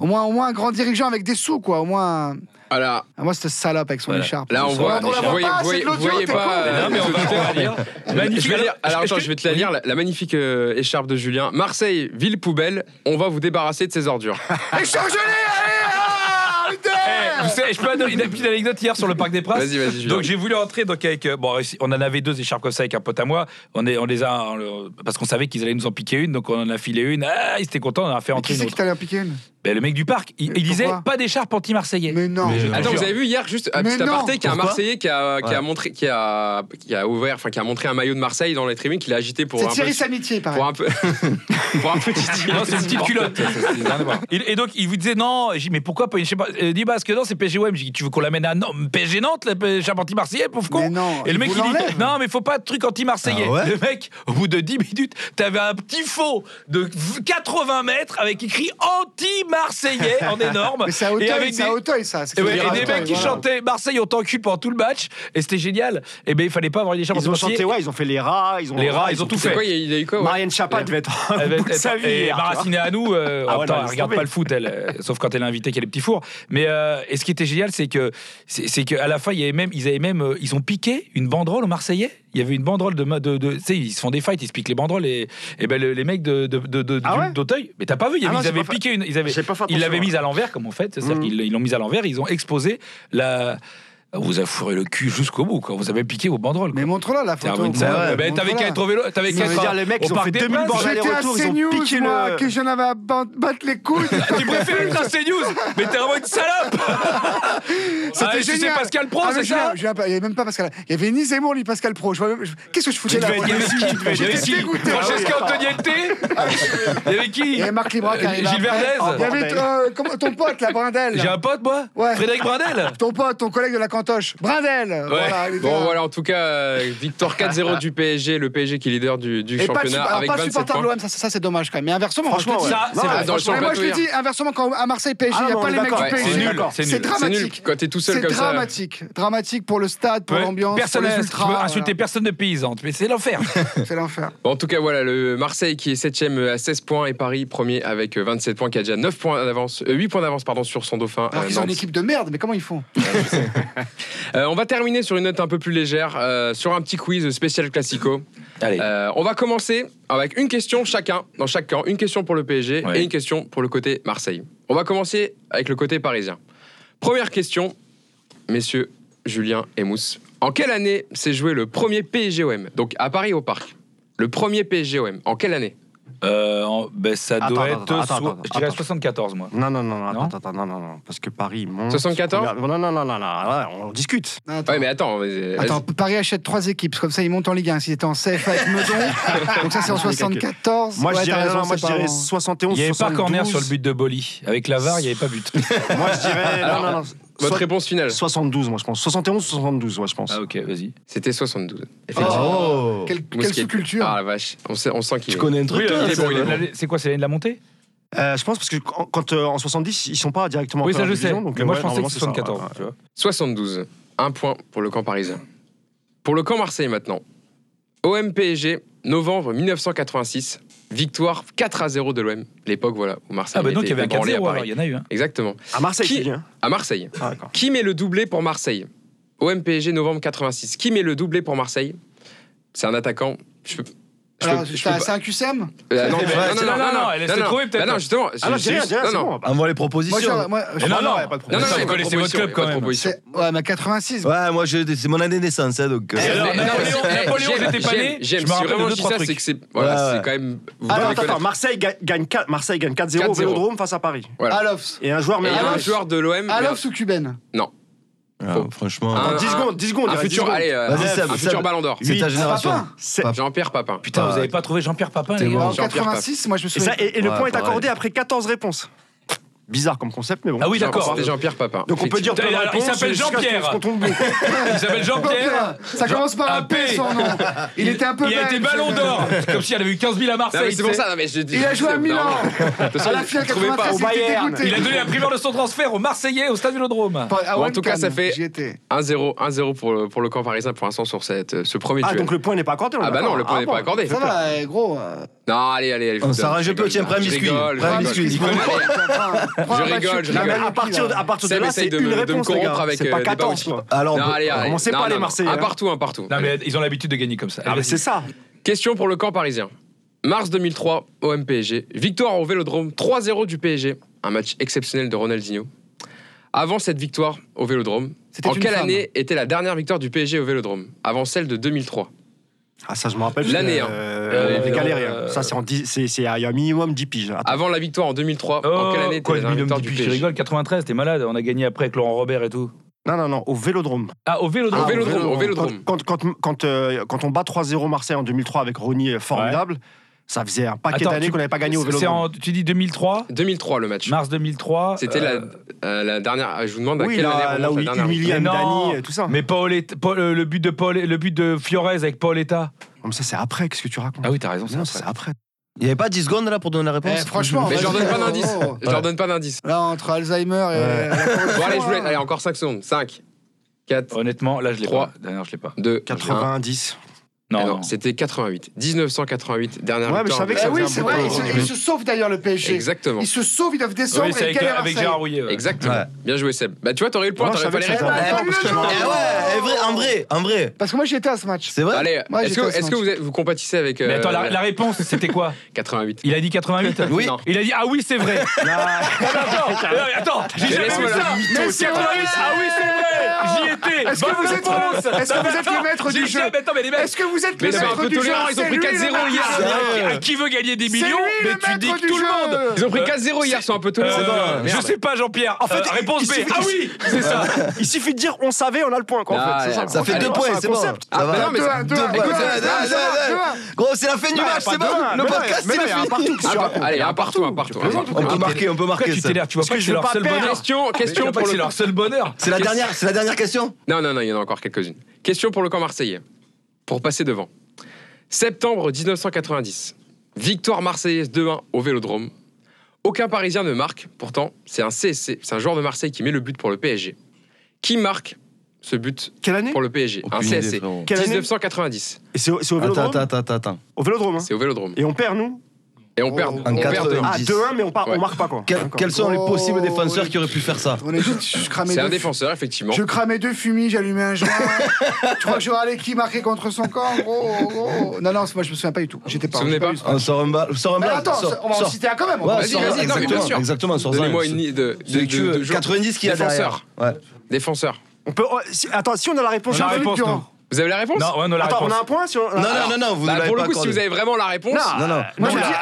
Au moins, au moins un grand dirigeant avec des sous, quoi. Au moins. Voilà. Ah, moi, cette salope avec son Voilà. écharpe. Là, on voit. On la voit pas, vous voyez- vous pas. euh, Non, mais on va. Je vais lire- alors Est-ce attends, que- je vais te la lire, la, la magnifique euh, écharpe de Julien. Marseille, ville poubelle, on va vous débarrasser de ces ordures. *laughs* Échangez-les allez, ah, arrêtez Eh, vous savez, je peux donner une petite anecdote hier sur le Parc des Princes. Vas-y, vas-y. Donc j'ai voulu rentrer donc avec euh, bon on en avait deux écharpes comme ça avec un pote à moi. On est on les a on parce qu'on savait qu'ils allaient nous en piquer une donc on en a filé une. Ah, ils étaient contents, on en a fait Mais entrer Qui une c'est qui t'allait en piquer une? Ben, le mec du parc, il, disait pas d'écharpe anti-marseillais. Mais non. Mais Attends, vous avez vu hier juste un Mais petit aparté qu'il y a un Marseillais qui a, qui a montré qui a qui a ouvert enfin qui a montré un maillot de Marseille dans les tribunes qu'il a agité pour C'est un Thierry Samitier, pareil. pour un peu pour un petit Non, c'est une petite culotte. À. Et, donc, il vous disait non. Mais pourquoi pas. Il dit, bah, parce que non, c'est PSGOM. J'ai dit, tu veux qu'on l'amène à non, PSG Nantes, le charpentier marseillais, pauvre con Mais non, Et le mec, il dit, non, mais faut pas de truc anti-marseillais. Ah ouais le mec, au bout de 10 minutes, t'avais un petit faux de 80 mètres avec écrit anti-marseillais en *laughs* énorme. Mais c'est à Et Auteuil, avec c'est à des- Auteuil, ça. c'est Et, ouais, et des mecs qui voilà. chantaient Marseille on t'encule pendant tout le match et c'était génial. Et ben il fallait pas avoir une écharpe Ils ont chanté, ouais, ils ont fait les rats, ils ont Les rats, ils ont tout C'est fait. quoi il y a- il y a eu quoi ouais? Marianne Chapa Ouais. devait être au va bout de être- sa vie. et. Maraciné à nous, euh, Ah non, elle regarde pas le foot, elle, euh, sauf quand elle est invitée qu'elle est petit four. Mais euh, et ce qui était génial, c'est que c'est qu'à la fin, il y avait même, ils avaient même, euh, ils ont piqué une banderole aux Marseillais. Il y avait une banderole de, de, de tu sais, ils se font des fights, ils se piquent les banderoles et, et ben le- les mecs de de, de, Ah ouais d'Auteuil. Mais t'as pas vu, il y Ah non, ils avaient piqué une, ils l'avaient mise à l'envers comme on fait, c'est-à-dire Mhm. qu'ils ils l'ont mise à l'envers, ils ont exposé la On vous a fourré le cul jusqu'au bout, quoi. Vous avez piqué vos banderoles. quoi. Mais montre-la la photo. ouais, Ben, T'avais qu'à être au vélo, t'avais qu'à être dire, les mecs, au ils ont Parc fait des 2000 Princes. bornes J'étais à aller-retour, ils ont CNews, piqué moi, le- que j'en avais à battre les couilles. *laughs* Tu préfères être à CNews Mais t'es vraiment une salope *laughs* C'était Ah, tu sais génial. Pascal Pro, Ah, mais c'est ça Il n'y avait même pas Pascal. Il y avait ni Zemmour ni Pascal Pro. Je vois même- je- Qu'est-ce que je foutais là J'étais dégoûté. Francesca Ah oui. Antoniette *laughs* Il y avait qui Il y avait Marc Libra qui arrivait Gilles après. Verdez Il y avait euh, comment- ton pote, la Brindel. J'ai un pote, moi Ouais. Frédéric Brindel *laughs* Ton pote, ton collègue de la cantoche. Brindel. Voilà, il était Bon là. voilà, en tout cas, euh, victoire 4-0 du PSG, le PSG qui est leader du, du Et pas, de, championnat alors, avec pas 27 supporters de points. l'OM, ça, ça, c'est dommage quand même. Mais inversement, Franchement, moi, je te dis- Ça, c'est Non, vrai. dans le Ouais, moi championnat je te dis, inversement, quand à Marseille PSG, il Ah n'y a non, pas on les est mecs du. PSG. C'est nul, d'accord. c'est C'est nul. C'est nul dramatique. quand t'es tout seul C'est comme ça. dramatique. Dramatique pour le stade, pour Ouais. l'ambiance, pour Personne les n'a- ultras. voilà. insulter personne de paysante, mais c'est l'enfer. *laughs* C'est l'enfer. Bon, en tout cas, voilà, le Marseille qui est 7ème à 16 points et Paris premier avec euh, 27 points, qui a déjà 9 points d'avance, euh, 8 points d'avance pardon, sur son dauphin. Alors euh, qu'ils ont une équipe de merde, mais comment ils font? *laughs* Euh, on va terminer sur une note un peu plus légère, euh, sur un petit quiz spécial classico. Allez. Euh, on va commencer avec une question chacun, dans chaque camp, une question pour le PSG Ouais. et une question pour le côté Marseille. On va commencer avec le côté parisien. Première question, messieurs Julien et Mousse. En quelle année s'est joué le premier PSG-OM Donc à Paris au Parc. Le premier PSG-OM. En quelle année? Euh, en- ben, ça Attends, doit attends, être. attends, so- attends, je dirais attends. 74, moi. Non, non, non, non, Non attends, attends, non, non, non, parce que Paris monte. 74? Non, non, non, non, non, non, on discute. Non, attends. Ouais, mais attends. vas-y. Attends, Paris achète trois équipes, comme ça ils montent en Ligue 1. S'ils étaient en CFA avec Meudon, *laughs* donc ça c'est en 74. Moi, Ouais, je t'as dirais, raison, non, moi, c'est je pas dirais en- 71, Il n'y avait pas 72. corner sur le but de Boli. Avec la VAR, il n'y avait pas but. Moi, je dirais. Alors, non, non, non. Votre réponse finale 72, moi, je pense. 71 ou 72, ouais, je pense. Ah, ok, vas-y. C'était 72. Effectivement. Oh, quelle, quelle sous-culture. Ah la vache, on, sait- on sent qu'il Tu est- connais un truc, Oui, toi il est bon, il est bon. c'est quoi, c'est l'année de la montée? Euh, je pense parce que quand, quand, euh, en 70, ils sont pas directement Oui, ça je sais. division, donc, Mais moi, ouais, je pensais que normalement, c'était c'est ça, 74. ouais, tu vois. 72. Un point pour le camp parisien. Pour le camp Marseille maintenant. OM PSG, novembre 1986. Victoire 4 à 0 de l'OM. L'époque, voilà, où Marseille Ah, bah donc il y était avait un ébranlé 4-0, à Paris. il y en a eu. hein. Exactement. À Marseille, Qui- hein À Marseille. Ah. Qui met le doublé pour Marseille? OM PSG, novembre 86. Qui met le doublé pour Marseille? C'est un attaquant. Je peux. Alors, c'est un QCM Euh, non, non, c'est- non, non, non, elle laisse trouver, peut-être. Non, justement. Ah non, rien, rien, non, c'est non. Envoie les Moi, propositions. moi, Et non, non, y a pas de Non, non, non, pas de connaissez votre proposition, club, quand même. proposition. ouais, mais 86. Ouais, moi, je- c'est mon année de naissance, hein, donc. euh, non, Napoléon- j'étais pas né, j'aime- vraiment trois ça, c'est trucs. que c'est voilà, quand même. Attends, attends. Marseille gagne, gagne 4, Marseille gagne 4-0 au 4-0. Vélodrome face à Paris. Alofs. Et un joueur un de l'OM. Alofs ou Cuben ah, franchement. Un- Attends, 10 un- secondes, 10 secondes. Un il reste 10 futur, secondes. allez, euh, Vas-y, un Seb, futur Seb. ballon d'or. C'est ta génération. Papin. Jean-Pierre Papin. Putain, vous Ah, avez pas trouvé Jean-Pierre Papin, c'est les bon. gars En Jean-Pierre 86, moi je me Et, souviens. ça, et, et le Ouais, point est accordé après 14 réponses. Bizarre comme concept, mais bon. Ah oui, d'accord. C'était Jean-Pierre Papin. Donc on peut dire il réponses s'appelle Jean-Pierre. Il s'appelle Jean-Pierre. Ça commence par un P, P. son nom. Il était un peu Il a été ballon d'or. Comme si elle avait eu 15 000 à Marseille. c'est pour ça. non, mais je dis- Il a joué à Milan. *laughs* À la finale je trouvais pas. 93, Au il. Il a donné la primeur de son transfert aux Marseillais au Stade Vélodrome. Bon, en tout cas, ça fait- J'y étais. 1-0, 1-0 pour le, pour le camp parisien pour l'instant sur cette, ce premier Ah, donc le point n'est pas accordé Ah bah non, le point n'est bon. pas accordé. Ça va, gros. euh, Non, allez, allez, allez. donne, un peu, je tiens, prends un biscuit. Prends un biscuit. *laughs* *laughs* je rigole. Je rigole. À partir, de- à partir de là, essaye c'est de une me- de me réponse, les corrompre gars. avec, C'est euh, pas des 14, Bauchi. quoi. Alors, on Non, allez, allez. commencez Non, pas, non, les. Marseillais, Un hein. partout, un partout. Non, mais ils ont l'habitude de gagner comme ça. Ah, mais c'est ça. Question pour le camp parisien. Mars 2003, OM PSG. Victoire au Vélodrome 3-0 du PSG. Un match exceptionnel de Ronaldinho. Avant cette victoire au Vélodrome, C'était en quelle femme. année était la dernière victoire du PSG au Vélodrome? Avant celle de 2003. Ah, ça, je me rappelle. L'année, hein. Euh, Euh, des galérés, hein. euh, Ça, c'est en dix- c'est c'est- il y a un minimum 10 piges. Attends. Avant la victoire en 2003, en quelle année Oh, quoi, la le dernière minimum victoire du du Je PSG rigole, 93, t'es malade. On a gagné après avec Laurent Robert et tout. Non, non, non, au Vélodrome. Ah, au Vélodrome. Au Vélodrome, au Vélodrome. Quand, quand, quand, quand, euh, quand on bat 3-0 Marseille en 2003 avec Rony euh, formidable, ça faisait un paquet d'années qu'on n'avait pas gagné au en, tu dis 2003 2003 le match. Mars 2003. C'était euh, la, euh, la dernière. Je vous demande à Oui, quelle là, année là où la il dernière humilie Mais non. Amdani et tout ça. Mais Paoletta- Paul- euh, le but de Paul, le but de Fiorez avec Paoletta. Comme ça, c'est après, qu'est-ce que tu racontes Ah oui, t'as raison, c'est Non, après. c'est après. Il n'y avait pas 10 secondes là pour donner la réponse Eh, franchement, Mais je leur donne pas d'indice. oh. Je leur donne pas d'indice. Là, entre Alzheimer et. La Bon, allez, je vous laisse. hein. Allez, encore 5 secondes. 5, 4, Honnêtement, là, je l'ai pas. Dernière, je l'ai pas. 2, 1. 90. Non, non. c'était 88. 1988, dernière ouais, mais je savais que ça oui, c'est vrai. Ils se, il se sauvent d'ailleurs le PSG. Exactement. Ils se sauvent, ils doivent descendre avec, Gérard Rouillet. Exactement. Bien joué, Seb. Bah, tu vois, t'aurais eu le point, t'aurais fallu répondre. Eh hein. Ouais, eh, en vrai, en vrai. Parce que moi, j'étais à ce match. C'est vrai. Allez, est-ce que, vous, compatissez avec. Mais attends, la, euh, réponse, c'était quoi *laughs* 88. Il a dit 88 Oui. *laughs* Il a dit, ah oui, c'est vrai. *laughs* Non, attends, j'ai jamais vu ça. ah oui, c'est vrai. J'y étais. Est-ce que vous êtes le maître du jeu Est-ce que vous vous êtes le maître du. Ils ont pris 4-0 hier. Qui veut gagner des millions Mais tu dis tout le monde. Ils ont pris 4-0 euh, hier, sont un peu tolérants. Euh, euh, je sais pas, Jean-Pierre. En fait, réponse B. Ah oui, *laughs* c'est ça. Il suffit de dire on savait, on a le point. Ah, ça fait deux points, c'est bon. Ça ah, va. Bah, Gros, c'est la fin du match, c'est bon. Le podcast, c'est un partout, un partout. On peut marquer, on peut marquer. Tu que c'est leur seul bonheur. Question, question leur seul bonheur. C'est la dernière, c'est la dernière question. Non, non, non, il y en a encore quelques-unes. Question pour le camp marseillais pour passer devant. Septembre 1990, victoire marseillaise 2-1 au Vélodrome. Aucun Parisien ne marque, pourtant c'est un CSC, c'est un joueur de Marseille qui met le but pour le PSG. Qui marque ce but Quelle année pour le PSG Un CSC. 1990. Et c'est au, au Attends, attends, attends, attends. Au Vélodrome. hein. C'est au Vélodrome. Et on perd, nous? Et on perd. on perd 2-1. Ah, 2-1, hein, mais on, marque pas quoi. Quels sont les oh, possibles défenseurs qui auraient pu faire ça C'est un défenseur, effectivement. Je cramais deux fumis, j'allumais un joint. tu crois que j'aurais allé qui marquer contre son camp gros, gros. Non, non, moi je me souviens pas du tout. J'étais pas. Souvenez j'étais un bal. Attends, on va en citer un quand même. Vas-y, exactement, sûr. exactement, sors un. Donnez-moi une de, 90 qui a. Défenseur. Défenseur. Oh, attends, si on a la réponse, On a la vous avez la réponse Non, ouais, on a Attends, on a un point sur. Non, non, non, non, vous Bah, pour le coup, si vous avez vraiment la réponse. Non, non, non.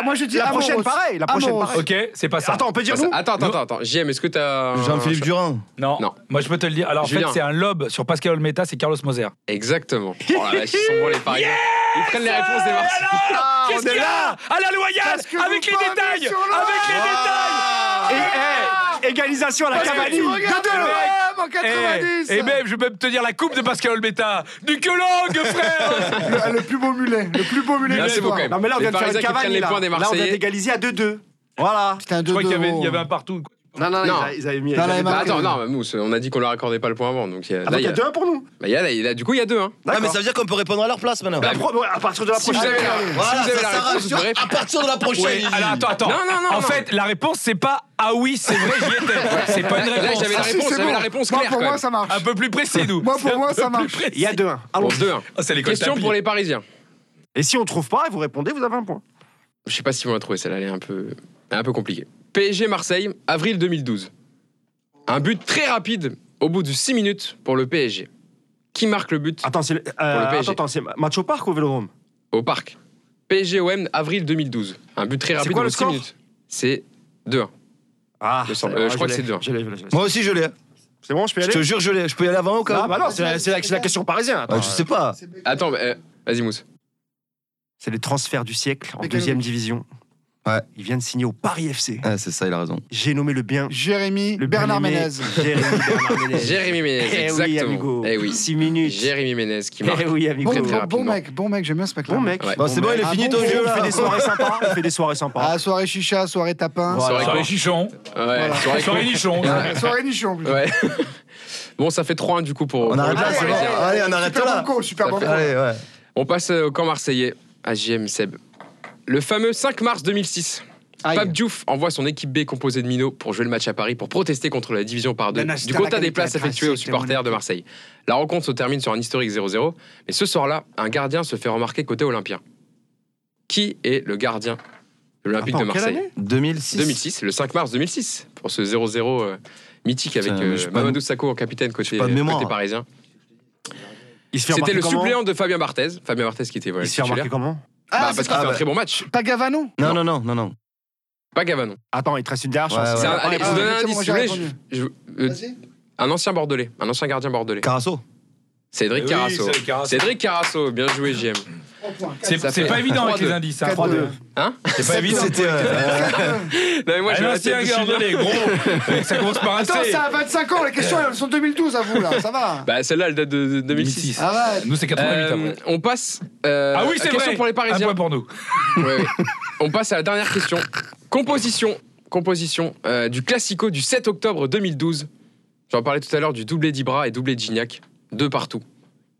Moi, je dis, La prochaine, pareil. La prochaine, pareil. Ok, c'est pas ça. Attends, on peut dire nous Attends, attends, attends. JM, est-ce que t'as. Jean-Philippe Durand. Non. Non. Moi, je peux te le dire. Alors, en fait, c'est un lob sur Pascal Olmeta, c'est Carlos Moser. Exactement. Oh la vache, ils sont bons les Parisiens. Ils prennent les réponses des Marseillais. Ah, on est là À la loyale avec que vous parlez sur l'or. Ah. Et, eh, égalisation à la Cavani. De deux en 90. Et eh, eh, même, je peux même te dire la coupe de Pascal Olmeta. Du que langue, frère. *laughs* Le, plus beau mulet. Le plus beau mulet. Là, c'est beau quand même. Non, mais là, on vient de faire une Cavani. Là, on vient d'égaliser à 2-2. Voilà. C'était un 2-2. Je crois qu'il y avait un partout. Non, non, non. Ils, avaient mis. Non, avaient attends, non, Mousse, on a dit qu'on leur accordait pas le point avant. Donc il y a, ah, y a, deux pour nous. Bah, du coup, il y a deux. Hein. Ah, mais ça veut dire qu'on peut répondre à leur place maintenant. Bah, à partir de la prochaine. Si vous avez, la réponse, à partir de la prochaine. Attends, attends. Non, non, non, en fait, la réponse, c'est pas Ah oui, c'est vrai, j'y étais. C'est pas une réponse. Là, ah, la réponse, claire. Pour moi, ça marche. Un peu plus précis, nous. Moi, pour moi, ça marche. Il y a deux. Hein. Allons, deux. Hein. Oh, Question pour les Parisiens. Et si on trouve pas et vous répondez, vous avez un point. Je sais pas si vous la trouver, celle-là, elle est un peu, un peu compliquée. PSG Marseille, avril 2012. Un but très rapide au bout de 6 minutes pour le PSG. Qui marque le but Attends, c'est euh, le, PSG. Attends, c'est match au parc ou au Vélodrome? Au parc. PSG OM avril 2012. Un but très rapide quoi, au bout de 6 minutes. C'est 2-1. Ah, euh, je, crois que c'est 2-1. Moi aussi je l'ai. C'est bon, je peux y aller Je te jure, je l'ai. Je peux y aller avant ou quand Ah bah non, c'est la, question parisienne. Ah, je sais pas. Attends, euh, vas-y Mousse. C'est les transferts du siècle en deuxième division. Il vient de signer au Paris FC. Ah, c'est ça, il a raison. J'ai nommé le bien. Jérémy le Bernard Ménez. Jérémy Bernard Ménez. *laughs* Jérémy Ménez, eh exactement. Oui, amigo. Eh oui. Six minutes. Jérémy Ménez qui marque. Eh oui, amigo. Bon, très, très bon mec, bon mec, j'aime bien ce mec-là. Bon mec. Bah, c'est bon, il est ah fini ton jeu. Il fait des soirées sympas. On fait des soirées sympas. Ah, soirée chicha, soirée tapin. Soirée chichon. Soirée, soirée nichon. Soirée nichon. *laughs* Bon, ça fait 3-1 du coup pour. On arrête là. Allez, on arrête là. Super bon On passe euh, au camp marseillais à JM Seb. Le fameux 5 mars 2006. Aïe. Pape Diouf envoie son équipe B composée de minots pour jouer le match à Paris pour protester contre la division par deux du quota des places effectuées aux supporters de Marseille. La rencontre se termine sur un historique 0-0, mais ce soir-là, un gardien se fait remarquer côté olympien. Qui est le gardien de l'Olympique de Marseille 2006. 2006, le 5 mars 2006, pour ce 0-0 euh, mythique avec euh, Mamadou Sakho en capitaine côté, euh, parisien. C'était le suppléant de Fabien Barthez. Fabien Barthez qui était voilà, Il se fait remarquer comment ah, bah, parce qu'il fait un très bon match. Pas Gavano Non, non, non, non, non. Pas Gavanon. Attends, il te reste une dernière chance. Un, ah, allez, ah, un indice, euh, un ancien Bordelais, un ancien gardien Bordelais. Carasso Cédric eh oui, Carasso. Cédric Carasso. Bien joué, JM. Hein, hein c'est pas, évident avec les indices. Hein. 3-2. C'est pas évident. C'était. Euh... *laughs* non, mais moi, je vais ah un gros. ça commence par un Attends, c'est à 25 ans, les questions, euh. elles sont 2012 à vous, là, ça va. Bah, celle-là, elle date de 2006. Ah ouais. Nous, c'est 88 euh. On passe. Euh, ah oui, c'est vrai. Question pour les Parisiens. Un point pour nous. On passe à la dernière question. Composition, composition euh, du Classico du 7 octobre 2012. J'en parlais tout à l'heure du doublé d'Ibra et doublé de Gignac de partout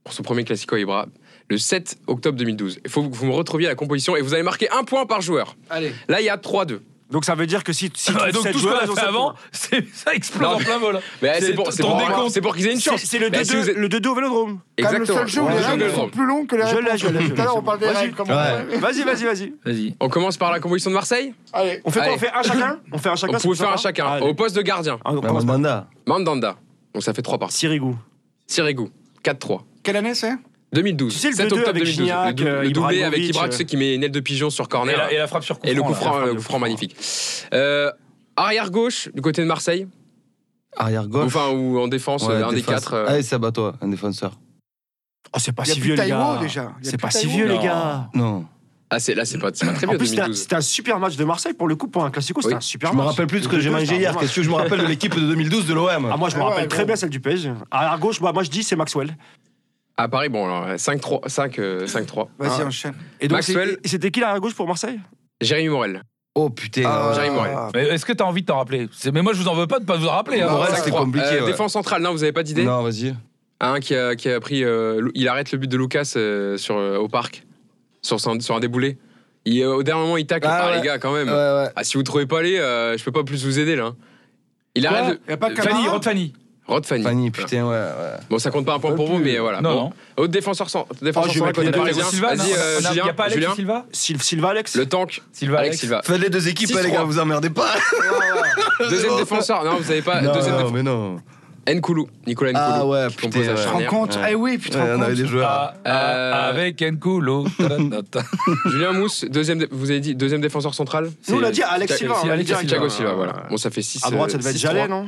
pour ce premier Classico Ibra le 7 octobre 2012. Il faut que vous me retrouviez à la composition et vous allez marquer un point par joueur. Allez. Là, il y a 3-2. Donc ça veut dire que si, si ah, donc tout ce qu'on avant, *laughs* ça explose en plein vol. Hein. Mais c'est pour, pour qu'ils aient une chance. C'est le 2-2 au Vélodrome. Exactement. Le seul jeu ouais, les sont plus longues que les règles. Je l'ai, Tout à l'heure on parle des règles. Vas-y, vas-y, vas-y. Vas-y. On commence par la composition de Marseille. Allez. On fait *laughs* On fait un chacun. On fait un chacun. Vous pouvez faire un chacun au poste de gardien. Ah, Mandanda. Mandanda. Donc ça fait 3 parties. Sirigu. Sirigu, 4-3. Quelle année c'est? 2012. Tu sais, le 7 2-2 octobre avec 2012. Gignac, le, dou- euh, le doublé avec Ibrahimovic, Ibra, tu sais, qui met une aile de pigeon sur Et corner. la, et la frappe sur coup Et le coup franc, le coup franc. magnifique. Euh, arrière gauche du côté de Marseille, Arrière gauche. enfin ou en défense, Ouais, un des quatre. euh, à toi, un défenseur. Oh, c'est pas si vieux, les gars. déjà. C'est pas si vieux, les Non. gars. Non. Ah c'est là c'est pas, c'est pas très En vieux plus, c'était un- 2012. c'était un super match de Marseille pour le coup, pour un classico, c'était Oui. un super Je me match. rappelle plus de ce que j'ai 2-2, mangé hier. Qu'est-ce que je me rappelle de l'équipe de 2012 de l'OM Ah, moi, je me Ah ouais, rappelle très bien celle du PSG. À gauche, bah, moi, je dis c'est Maxwell. À Paris bon alors 5-3 5 euh, 5-3. Vas-y, Ah. enchaîne. Et donc, Maxwell. c'est- et c'était qui à gauche pour Marseille? Jérémy Morel. Oh putain. Ah. Jérémy Morel. Mais Est-ce que t'as envie de t'en rappeler? C'est- Mais moi, je vous en veux pas de pas vous en rappeler. hein. Non, Morel, c'était 5-3. compliqué. Euh, ouais. Défense centrale, non vous avez pas d'idée? Non, vas-y. Un qui a, qui a pris, euh, Lou- il arrête le but de Lucas euh, sur, euh, au parc, sur, son- sur un déboulé. Il, euh, au dernier moment, il tacle. Ah Ah, ouais. les gars, quand même. Ouais, ouais. Ah, si vous trouvez pas les, euh, je peux pas plus vous aider là. Il Quoi arrête. Y a pas Camara Fanny, Rod Fanny. Rod Fanny. Fanny, putain, ouais, ouais. Bon, ça compte pas un point pour vous, mais voilà. Non, Bon. non. Autre défenseur, cent- défenseur Oh, mettre côté parisien. Vas-y, euh, Julien. y a pas Alex Julien. Silva Sil- Silva, Alex Le tank. Silva, Alex. Silva. Faites les deux équipes, les 6-3. gars, vous emmerdez pas. *laughs* Deuxième *laughs* défenseur. Non, vous avez pas. Non, Deuxième non, défenseur. mais non. Nkoulou. Nicolas Nkoulou. Ah ouais, putain. la ouais. Tu te rends compte Ouais. Eh oui, te Ouais, on avait des joueurs. Ah, ah, Euh, Avec Nkulo. *laughs* Ta-da-da-da. Julien Mousse, deuxième, vous avez dit deuxième défenseur central Nous, on a C'est- dit Alex Silva. Thiago Silva. Voilà. Bon, ça fait 6. À droite, ça devait être Jallet, non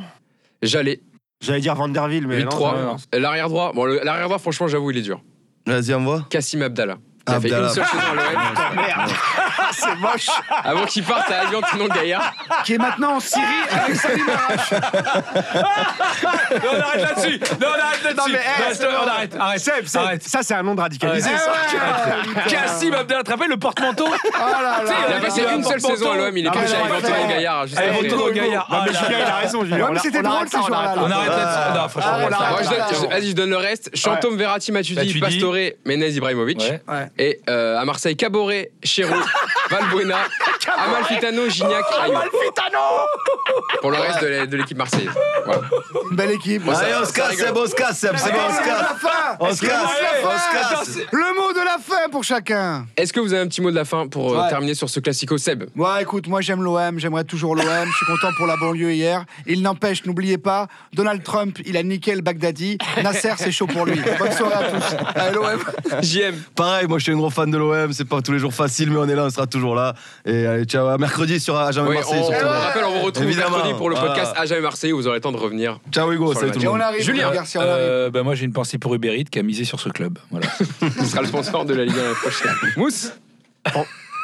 Jallet, J'allais dire Van der Ville, mais non. 8-3. non, non. L'arrière droit, bon, l'arrière droit, franchement, j'avoue, il est dur. Vas-y, envoie. Kassim Abdallah. Qui a fait une seule saison à l'OM. Merde. *laughs* C'est moche. Avant qu'il parte à Allianz non Gaillard. Qui est maintenant en Syrie avec Salim Arrache. *laughs* Non, on arrête là-dessus. Non, on arrête là-dessus. Non, mais, eh, Non, on arrête. Arrête. Seb, Seb, Arrête. ça, c'est un nom de radicalisé. Ah. Cassim Abdel, le porte-manteau Oh là là. Il a passé il une seule saison à l'OM, il est Ah, mais à Allianz Gaillard. au Gaillard. Ah, Julien, il a raison, Julien. Mais c'était drôle, ces jours-là. On arrête là-dessus. Non, franchement, Ah, Vas-y, je donne le reste. Chantôme, Verratti, Matuidi. Pastore, Menez, Ibrahimovic. Et euh, à Marseille, Caboret, Chéreau, *laughs* Valbuena, Amalfitano, Gignac, Ayoub. Pour le reste de l'équipe marseillaise. Voilà. Une belle équipe. Bon, ça- Allez, on se ça casse, rigole. Seb, on se casse, Seb, c'est bon, on se casse. fin On se casse, la on fin se casse. Le mot de la fin pour chacun. Est-ce que vous avez un petit mot de la fin pour euh, Ouais. terminer sur ce classico Seb? Ouais, écoute, moi j'aime l'OM, j'aimerais toujours l'OM, je suis content pour la banlieue hier. Il n'empêche, n'oubliez pas, Donald Trump, il a niqué le Baghdadi. *laughs* Nasser, c'est chaud pour lui. Bonne soirée à tous. Allez, l'OM. JM. Pareil, moi je suis un gros fan de l'OM, c'est pas tous les jours facile, mais on est là, on sera toujours là. Et allez, ciao, à mercredi sur jamais Oui, Marseille. on rappelle, on vous retrouve Évidemment. mercredi pour le Voilà. podcast À jamais Marseille. Vous aurez le temps de revenir. Ciao Hugo, salut tout le on monde. arrive, Julien. Garcia, on arrive. Euh, bah, moi, j'ai une pensée pour Uber Eats qui a misé sur ce club. Voilà. *laughs* Ce sera le sponsor de la Ligue 1 l'année prochaine. Mousse,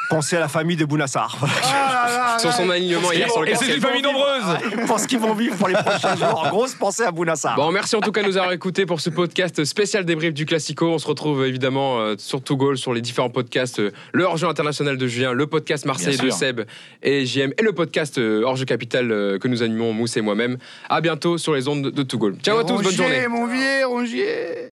Pensez à la famille de Bounassar. Ah *laughs* là, sur son alignement hier sur le Et c'est une famille nombreuse. Pour ce qu'ils vont vivre pour les prochains *laughs* jours. Grosse pensée à Bounassar. Bon, merci en tout cas de nous avoir écoutés pour ce podcast spécial débrief du Classico. On se retrouve évidemment euh, sur Tout Goal, sur les différents podcasts, euh, le hors-jeu international de Julien, le podcast Marseille Bien de sûr. Seb et JM et le podcast euh, hors-jeu capital euh, que nous animons Mousse et moi-même. À bientôt sur les ondes de, Tout Goal. Ciao à tous, bonne journée. mon vieux, Rongier.